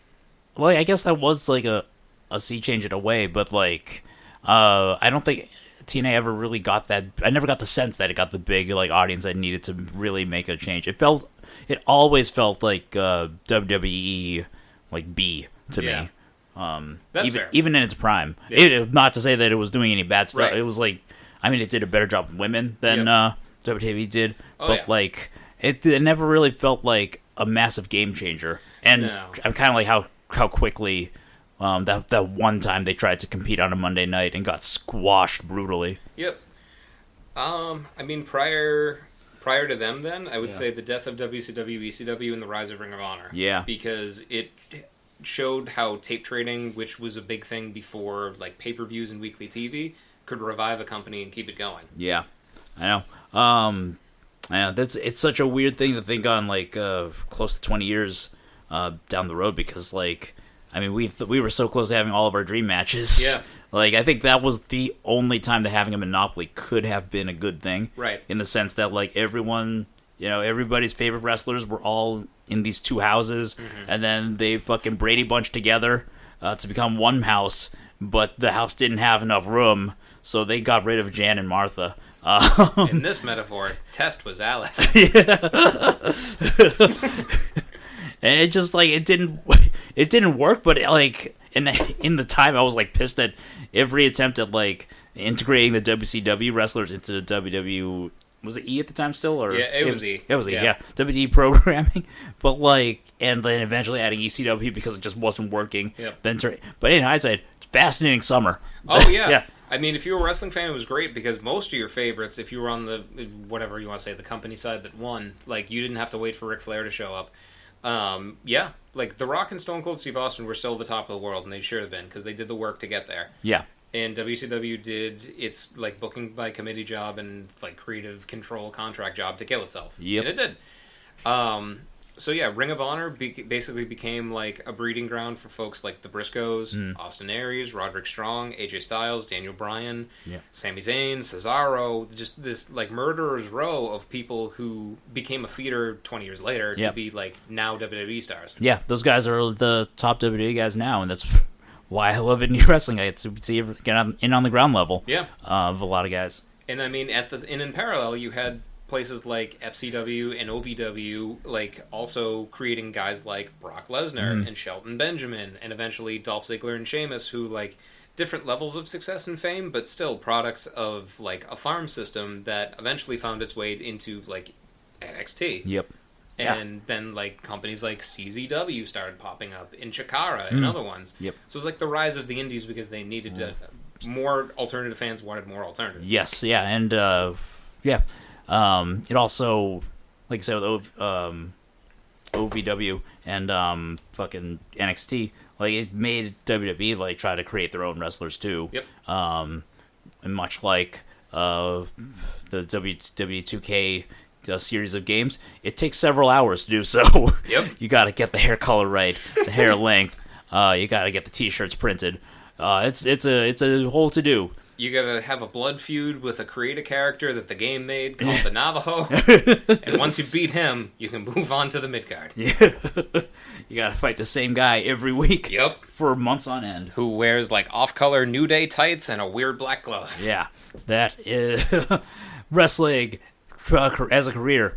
Well, I guess that was like a a sea change in a way, but like, uh, I don't think TNA ever really got that. I never got the sense that it got the big like audience that needed to really make a change. It felt, it always felt like uh, WWE like B to Yeah. me. Um, That's even fair. even in its prime. Yeah. It, not to say that it was doing any bad stuff. Right. It was like, I mean, it did a better job with women than Yep. uh, WWE did, Oh, but yeah. like it, it never really felt like a massive game changer. And No. I'm kind of like how how quickly um, that that one time they tried to compete on a Monday night and got squashed brutally. Yep. Um, I mean, prior prior to them, then I would Yeah. say the death of WCW, ECW, and the rise of Ring of Honor. Yeah. because it showed how tape trading, which was a big thing before like pay per views and weekly TV, could revive a company and keep it going. Yeah, I know. Um, yeah, that's it's such a weird thing to think on like uh, close to twenty years uh, down the road because like I mean we we were so close to having all of our dream matches. Yeah. Like I think that was the only time that having a monopoly could have been a good thing. Right. In the sense that like everyone, you know, everybody's favorite wrestlers were all in these two houses, and then they fucking Brady Bunch together uh, to become one house, but the house didn't have enough room, so they got rid of Jan and Martha. Uh, In this metaphor, Test was Alice. and it just like it didn't it didn't work but like in in the time i was like pissed at every attempt at like integrating the wcw wrestlers into the ww was it e at the time still or Yeah, it was E. it was e Yeah. yeah, wwe programming but like and then eventually adding ecw because it just wasn't working Yep. then but in hindsight fascinating summer Oh yeah. yeah I mean, if you were a wrestling fan, it was great because most of your favorites, if you were on the whatever you want to say, the company side that won, like you didn't have to wait for Ric Flair to show up. Um, yeah, like The Rock and Stone Cold Steve Austin were still the top of the world, and they should have been because they did the work to get there. yeah And WCW did its like booking by committee job and like creative control contract job to kill itself. Yeah, and it did. Um, so yeah, Ring of Honor be- basically became like a breeding ground for folks like the Briscoes, Hmm. Austin Aries, Roderick Strong, AJ Styles, Daniel Bryan, Yeah. Sami Zayn, Cesaro. Just this like murderers row of people who became a feeder twenty years later Yep. to be like now WWE stars. yeah those guys are the top wwe guys now and that's why i love indie wrestling i get to see get on- in on the ground level Yeah. uh, of a lot of guys And I mean, at the and in parallel, you had places like FCW and OVW, like also creating guys like Brock Lesnar mm-hmm. and Shelton Benjamin, and eventually Dolph Ziggler and Sheamus, who like different levels of success and fame, but still products of like a farm system that eventually found its way into like NXT. yep Yeah. And then like companies like CZW started popping up in Chikara and mm. other ones. Yep. So it was like the rise of the indies because they needed to, mm. more alternative fans wanted more alternative. Yes, yeah, and uh, yeah, um, it also, like I said, with OV, um, OVW and um, fucking NXT, like it made WWE like try to create their own wrestlers too. Yep. Um, and much like uh, the W2K uh, series of games, it takes several hours to do so. Yep. you got to get the hair color right, the hair length. Uh, you got to get the T-shirts printed. Uh, it's it's a it's a whole to do. You gotta have a blood feud with a creative character that the game made called the Navajo. and once you beat him, you can move on to the mid card. you got to fight the same guy every week. Yep. For months on end. Who wears like off color New Day tights and a weird black glove. Yeah, that is wrestling uh, as a career.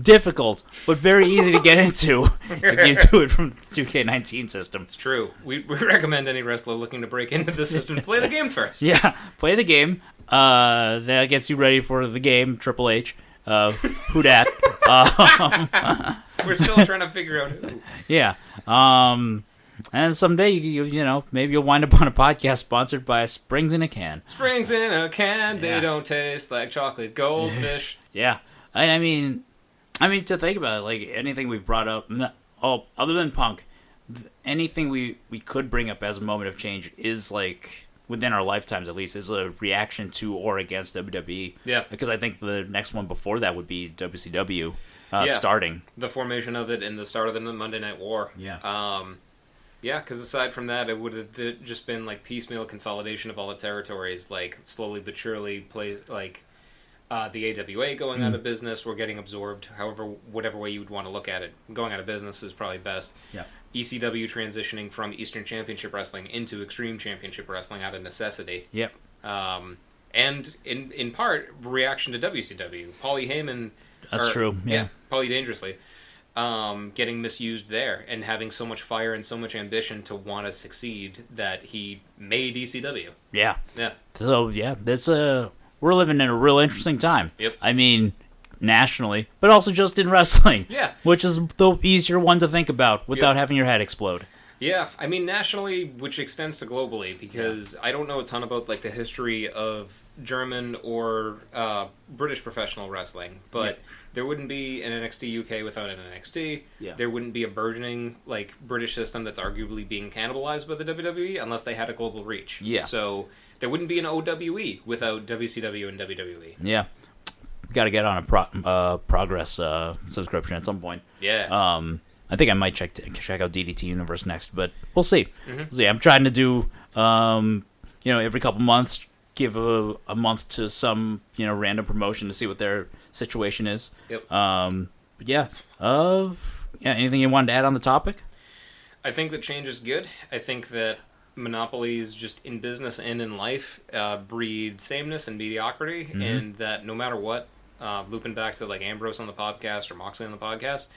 Difficult, but very easy to get into if you do it from the 2K19 system. It's true. We, we recommend any wrestler looking to break into the system to play the game first. Yeah, play the game. Uh, that gets you ready for the game. Triple H. Uh, who dat? We're still trying to figure out who. Yeah. Um, and someday you, you you know maybe you'll wind up on a podcast sponsored by Springs in a Can. Springs in a can, they don't taste like chocolate goldfish. Yeah, I, I mean, I mean to think about it, like anything we've brought up, oh, other than Punk, th- anything we we could bring up as a moment of change is like within our lifetimes at least is a reaction to or against WWE. Yeah. because I think the next one before that would be WCW uh, Yeah. starting. the formation of it and the start of the Monday Night War. Yeah. Um, yeah, because aside from that, it would have just been like piecemeal consolidation of all the territories, like slowly but surely plays like uh, the AWA going Hmm. out of business, we're getting absorbed. However, whatever way you would want to look at it, going out of business is probably best. Yeah. ECW transitioning from Eastern Championship Wrestling into Extreme Championship Wrestling out of necessity Yep. um, and in in part reaction to WCW. Paulie Heyman, That's or- true, yeah. Paulie Dangerously, um, getting misused there and having so much fire and so much ambition to want to succeed that he made ECW. Yeah. Yeah, So yeah, that's a we're living in a real interesting time. Yep. I mean, nationally, but also just in wrestling. Yeah. Which is the easier one to think about without Yep. having your head explode. Yeah, I mean nationally, which extends to globally, because I don't know a ton about like the history of German or uh, British professional wrestling, but Yeah. there wouldn't be an NXT UK without an NXT. Yeah. There wouldn't be a burgeoning like British system that's arguably being cannibalized by the WWE unless they had a global reach. Yeah. So there wouldn't be an OWE without WCW and. WWE. Yeah, got to get on a pro- uh, progress uh, subscription at some point. Yeah. Um, I think I might check check out DDT Universe next, but we'll see. Mm-hmm. We'll see. I'm trying to do, um, you know, every couple months, give a, a month to some you know random promotion to see what their situation is. Yep. Um, but yeah. Uh, yeah. Anything you wanted to add on the topic? I think that change is good. I think that monopolies, just in business and in life, uh, breed sameness and mediocrity, Mm-hmm. and that no matter what, uh, looping back to like Ambrose on the podcast or Moxley on the podcast,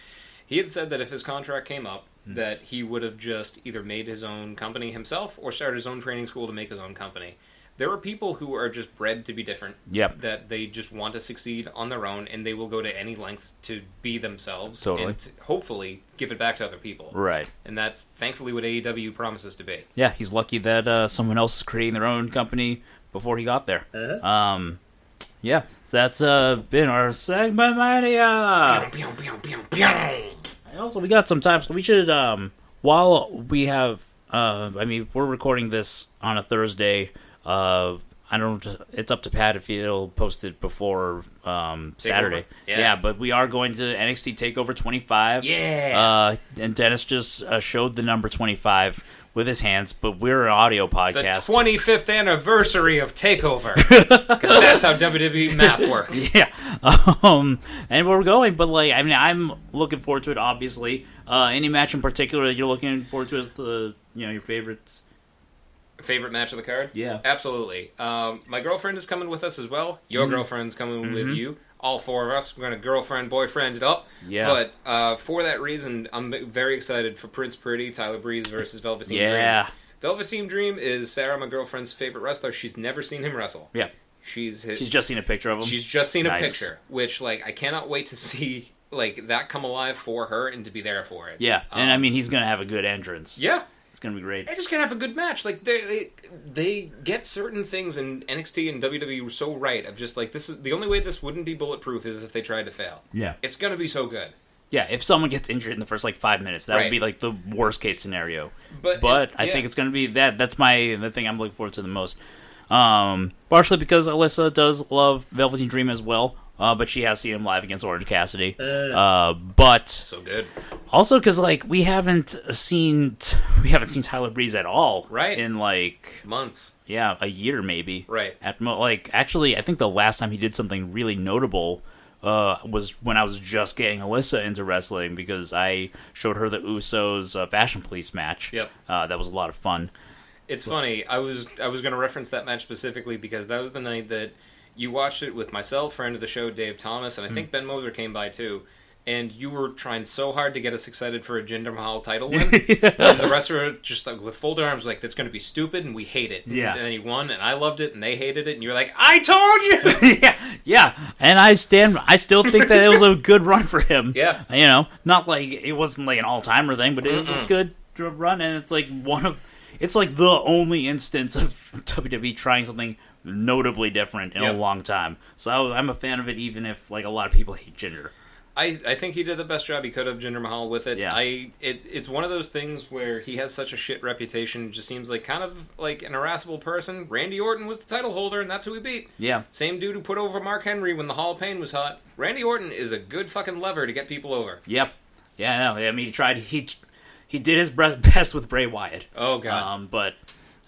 he had said that if his contract came up, Mm-hmm. that he would have just either made his own company himself or started his own training school to make his own company. There are people who are just bred to be different. Yep. That they just want to succeed on their own, and they will go to any lengths to be themselves Totally. and to hopefully give it back to other people. Right. And that's thankfully what AEW promises to be. Yeah, he's lucky that uh, someone else is creating their own company before he got there. Um, yeah, so that's uh, been our segment mania. Pew, pew, pew, pew. And also, we got some time, so we should, um, while we have, uh, I mean, we're recording this on a Thursday. Uh, I don't. It's up to Pat if he'll post it before um, Saturday. Yeah. but we are going to NXT Takeover 25. Yeah. Uh, and Dennis just uh, showed the number 25 with his hands, but we're an audio the podcast. 25th anniversary of TakeOver. Because that's how WWE math works. yeah, um, and we're going, but like, I mean, I'm looking forward to it. Obviously, uh, any match in particular that you're looking forward to is the you know your favorites. Favorite match of the card? Yeah. Absolutely. Um, my girlfriend is coming with us as well. Your Mm-hmm. girlfriend's coming with you. All four of us. We're going to girlfriend, boyfriend it up. Yeah. But uh, for that reason, I'm very excited for Prince Pretty, Tyler Breeze versus Velveteen Dream. Yeah, Velveteen Dream is Sarah, my girlfriend's favorite wrestler. She's never seen him wrestle. yeah. She's his, She's just seen a picture of him. She's just seen a picture, which like I cannot wait to see like that come alive for her and to be there for it. yeah, and I Um, mean, he's gonna have a good entrance. yeah, It's gonna be great. they're just gonna have a good match. Like they they, they get certain things in NXT and WWE so right of just like this is the only way this wouldn't be bulletproof is if they tried to fail. Yeah, It's gonna be so good. yeah. If someone gets injured in the first like five minutes, that Right. would be like the worst case scenario. But but it- I yeah. think it's going to be that. That's my the thing I'm looking forward to the most. Um, partially because Alyssa does love Velveteen Dream as well, uh, but she has seen him live against Orange Cassidy. Uh, but so good. also because like we haven't seen we haven't seen Tyler Breeze at all, Right. In like Months. yeah, a year maybe, Right. At mo- like actually, I think the last time he did something really notable. Uh, was when I was just getting Alyssa into wrestling because I showed her the Usos uh, Fashion Police match. Yep. Uh, that was a lot of fun. It's funny. I was I was going to reference that match specifically because that was the night that you watched it with myself, friend of the show, Dave Thomas, and I Hmm. think Ben Moser came by too. And you were trying so hard to get us excited for a Jinder Mahal title win, and the rest were just like with folded arms, like that's going to be stupid, and we hate it. Yeah. And then he won, and I loved it, and they hated it, and you're like, I told you. yeah, yeah, and I stand. I still think that it was a good run for him. Yeah. you know, not like it wasn't like an all timer thing, but it was a good run, and it's like one of. It's like the only instance of WWE trying something notably different in Yep. a long time. So I'm a fan of it, even if like a lot of people hate Jinder. I, I think he did the best job he could of Jinder Mahal with it. Yeah. I it it's one of those things where he has such a shit reputation. Just seems like kind of like an irascible person. Randy Orton was the title holder, and that's who he beat. Yeah, Same dude who put over Mark Henry when the Hall of Pain was hot. Randy Orton is a good fucking lever to get people over. yep, yeah. No, I mean, he tried. He he did his best with Bray Wyatt. Oh god. Um, but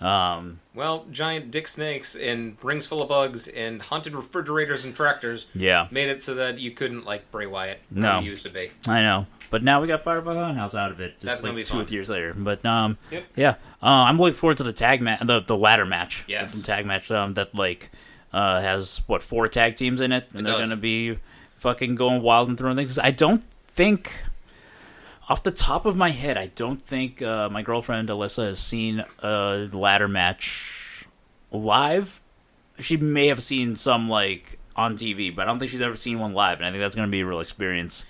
um, well, giant dick snakes and rings full of bugs and haunted refrigerators and tractors yeah, made it so that you couldn't like Bray Wyatt No. used to be. I know. But now we got Firefly House out of it, That's just gonna like two fun. years later. But um, Yep. yeah, uh, I'm looking forward to the tag match, the the ladder match. Yes. the tag match um, that like uh, has what four tag teams in it, and It they're does. gonna be fucking going wild and throwing things. I don't think, off the top of my head, I don't think uh, my girlfriend Alyssa has seen a ladder match live. She may have seen some like on TV, but I don't think she's ever seen one live, and I think that's gonna be a real experience.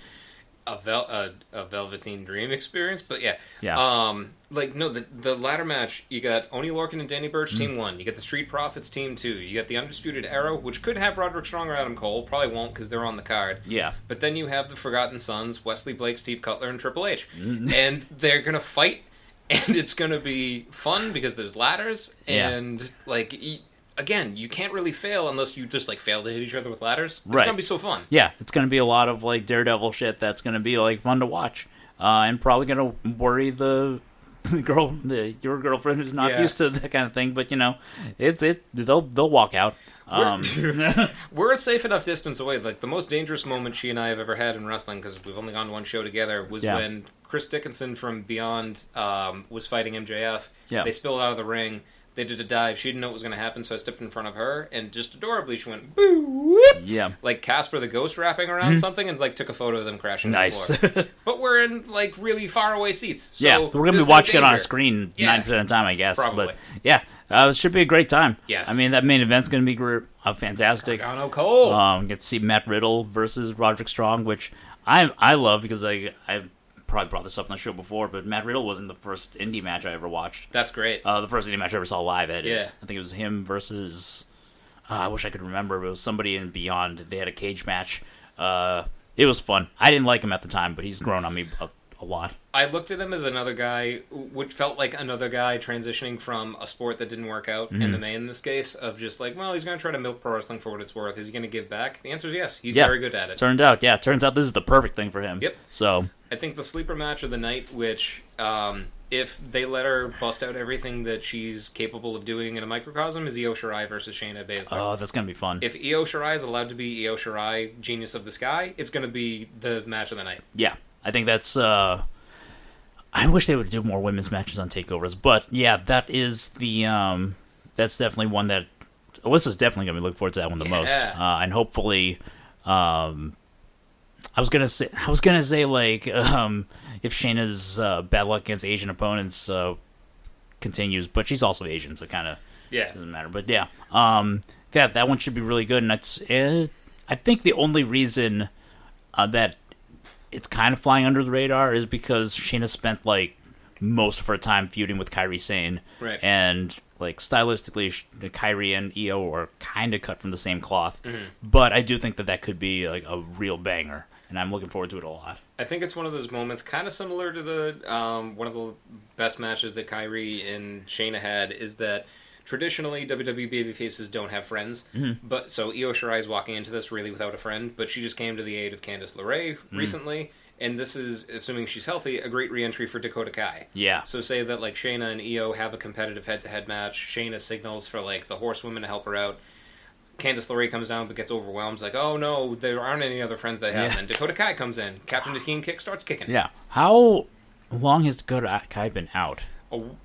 A, vel- a, a Velveteen Dream experience. But yeah, Yeah. Um, like no, the the ladder match you got Oni Lorcan and Danny Burch Mm. team one. You got the Street Profits team two. You got the Undisputed Era, which could have Roderick Strong or Adam Cole. Probably won't because they're on the card. Yeah. But then you have the Forgotten Sons, Wesley Blake, Steve Cutler, and Triple H, Mm. and they're gonna fight, and it's gonna be fun because there's ladders, Yeah. and like y- again, you can't really fail unless you just like fail to hit each other with ladders. It's Right. gonna be so fun. Yeah, it's going to be a lot of like Daredevil shit that's going to be like fun to watch, uh, and probably going to worry the the girl, the your girlfriend who's not Yeah. used to that kind of thing. But you know, it's it. They'll they'll walk out. Um, We're a safe enough distance away. Like the most dangerous moment she and I have ever had in wrestling, because we've only gone to one show together, was Yeah. when Chris Dickinson from Beyond um, was fighting MJF. Yeah. They spilled out of the ring. They did a dive. She didn't know what was going to happen, so I stepped in front of her, and just adorably, she went boo whoop, yeah, like Casper the Ghost wrapping around something, and like took a photo of them crashing. the nice. floor. but we're in like really far away seats. So yeah, we're gonna be watching it on a screen Yeah. nine percent of the time, I guess. Probably. But yeah, uh, it should be a great time. Yes. I mean that main event's gonna be uh, fantastic. Gargano Cole. Um, get to see Matt Riddle versus Roderick Strong, which I I love because I I've probably brought this up on the show before, but Matt Riddle wasn't the first indie match I ever watched. That's great. Uh, the first indie match I ever saw live. That is, Yeah. I think it was him versus. Uh, I wish I could remember. But it was somebody in Beyond. They had a cage match. Uh, it was fun. I didn't like him at the time, but he's grown on me a, a lot. I looked at him as another guy, which felt like another guy transitioning from a sport that didn't work out, Mm-hmm. MMA in this case, of just like, well, he's going to try to milk pro wrestling for what it's worth. Is he going to give back? The answer is yes. He's Yeah. very good at it. Turned out, yeah, turns out this is the perfect thing for him. Yep. So I think the sleeper match of the night, which um, if they let her bust out everything that she's capable of doing in a microcosm, is Io Shirai versus Shayna Baszler. oh, that's gonna be fun. if Io Shirai is allowed to be Io Shirai, Genius of the Sky, it's going to be the match of the night. Yeah, I think that's. uh I wish they would do more women's matches on takeovers, but yeah, that is the. um That's definitely one that Alyssa's definitely gonna be looking forward to that one the most, uh, and hopefully, um I was gonna say, I was gonna say like, um if Shayna's uh, bad luck against Asian opponents uh continues, but she's also Asian, so kind of Yeah. doesn't matter. But yeah, um, that that one should be really good, and that's. I think the only reason uh, that it's kind of flying under the radar is because Shayna spent like most of her time feuding with Kairi Sane, Right. and like stylistically, Kairi and Io are kind of cut from the same cloth. Mm-hmm. But I do think that that could be like a real banger, and I'm looking forward to it a lot. I think it's one of those moments, kind of similar to the um, one of the best matches that Kyrie and Shayna had, is that traditionally WWE babyfaces don't have friends, mm-hmm. but so Io Shirai is walking into this really without a friend, but she just came to the aid of Candice LeRae mm. recently, and this is assuming she's healthy, a great reentry for Dakota Kai. Yeah, So say that like Shayna and Io have a competitive head-to-head match. Shayna signals for like the horsewomen to help her out. Candice LeRae comes down but gets overwhelmed. It's like, oh no, there aren't any other friends they have. Yeah. And Dakota Kai comes in. Captain King kick starts kicking. yeah. How long has Dakota Kai been out?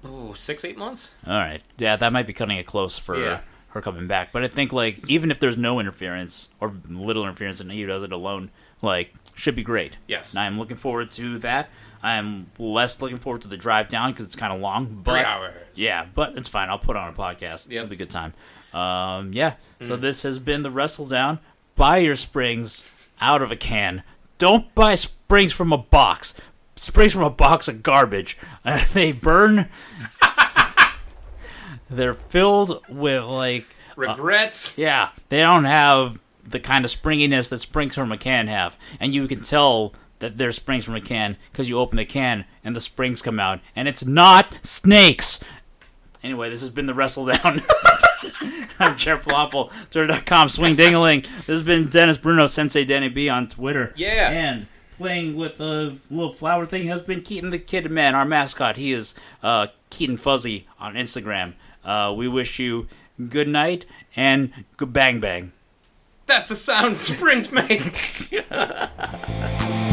Oh, six, eight months? All right. Yeah, that might be cutting it close for Yeah. her coming back. But I think like even if there's no interference or little interference and he does it alone, like should be great. Yes. And I'm looking forward to that. I'm less looking forward to the drive down because it's kind of long. But Three hours. yeah, but it's fine. I'll put on a podcast. Yeah, It'll be a good time. Um, yeah. So Mm. this has been the Wrestle Down. Buy your springs out of a can. Don't buy springs from a box. Springs from a box of garbage. Uh, they burn. They're filled with like uh, Regrets? yeah, they don't have the kind of springiness that springs from a can have, and you can tell that they're springs from a can because you open the can and the springs come out, and it's not snakes. Anyway, this has been the Wrestle Down. I'm Jere Pilapil, Twitter.com, Swing Dingaling. This has been Dennis Bruno, Sensei Denny B on Twitter. Yeah. And playing with a little flower thing has been Keaton the Kid Man, our mascot. He is uh, Keaton Fuzzy on Instagram. Uh, we wish you good night and good bang bang. That's the sound springs make.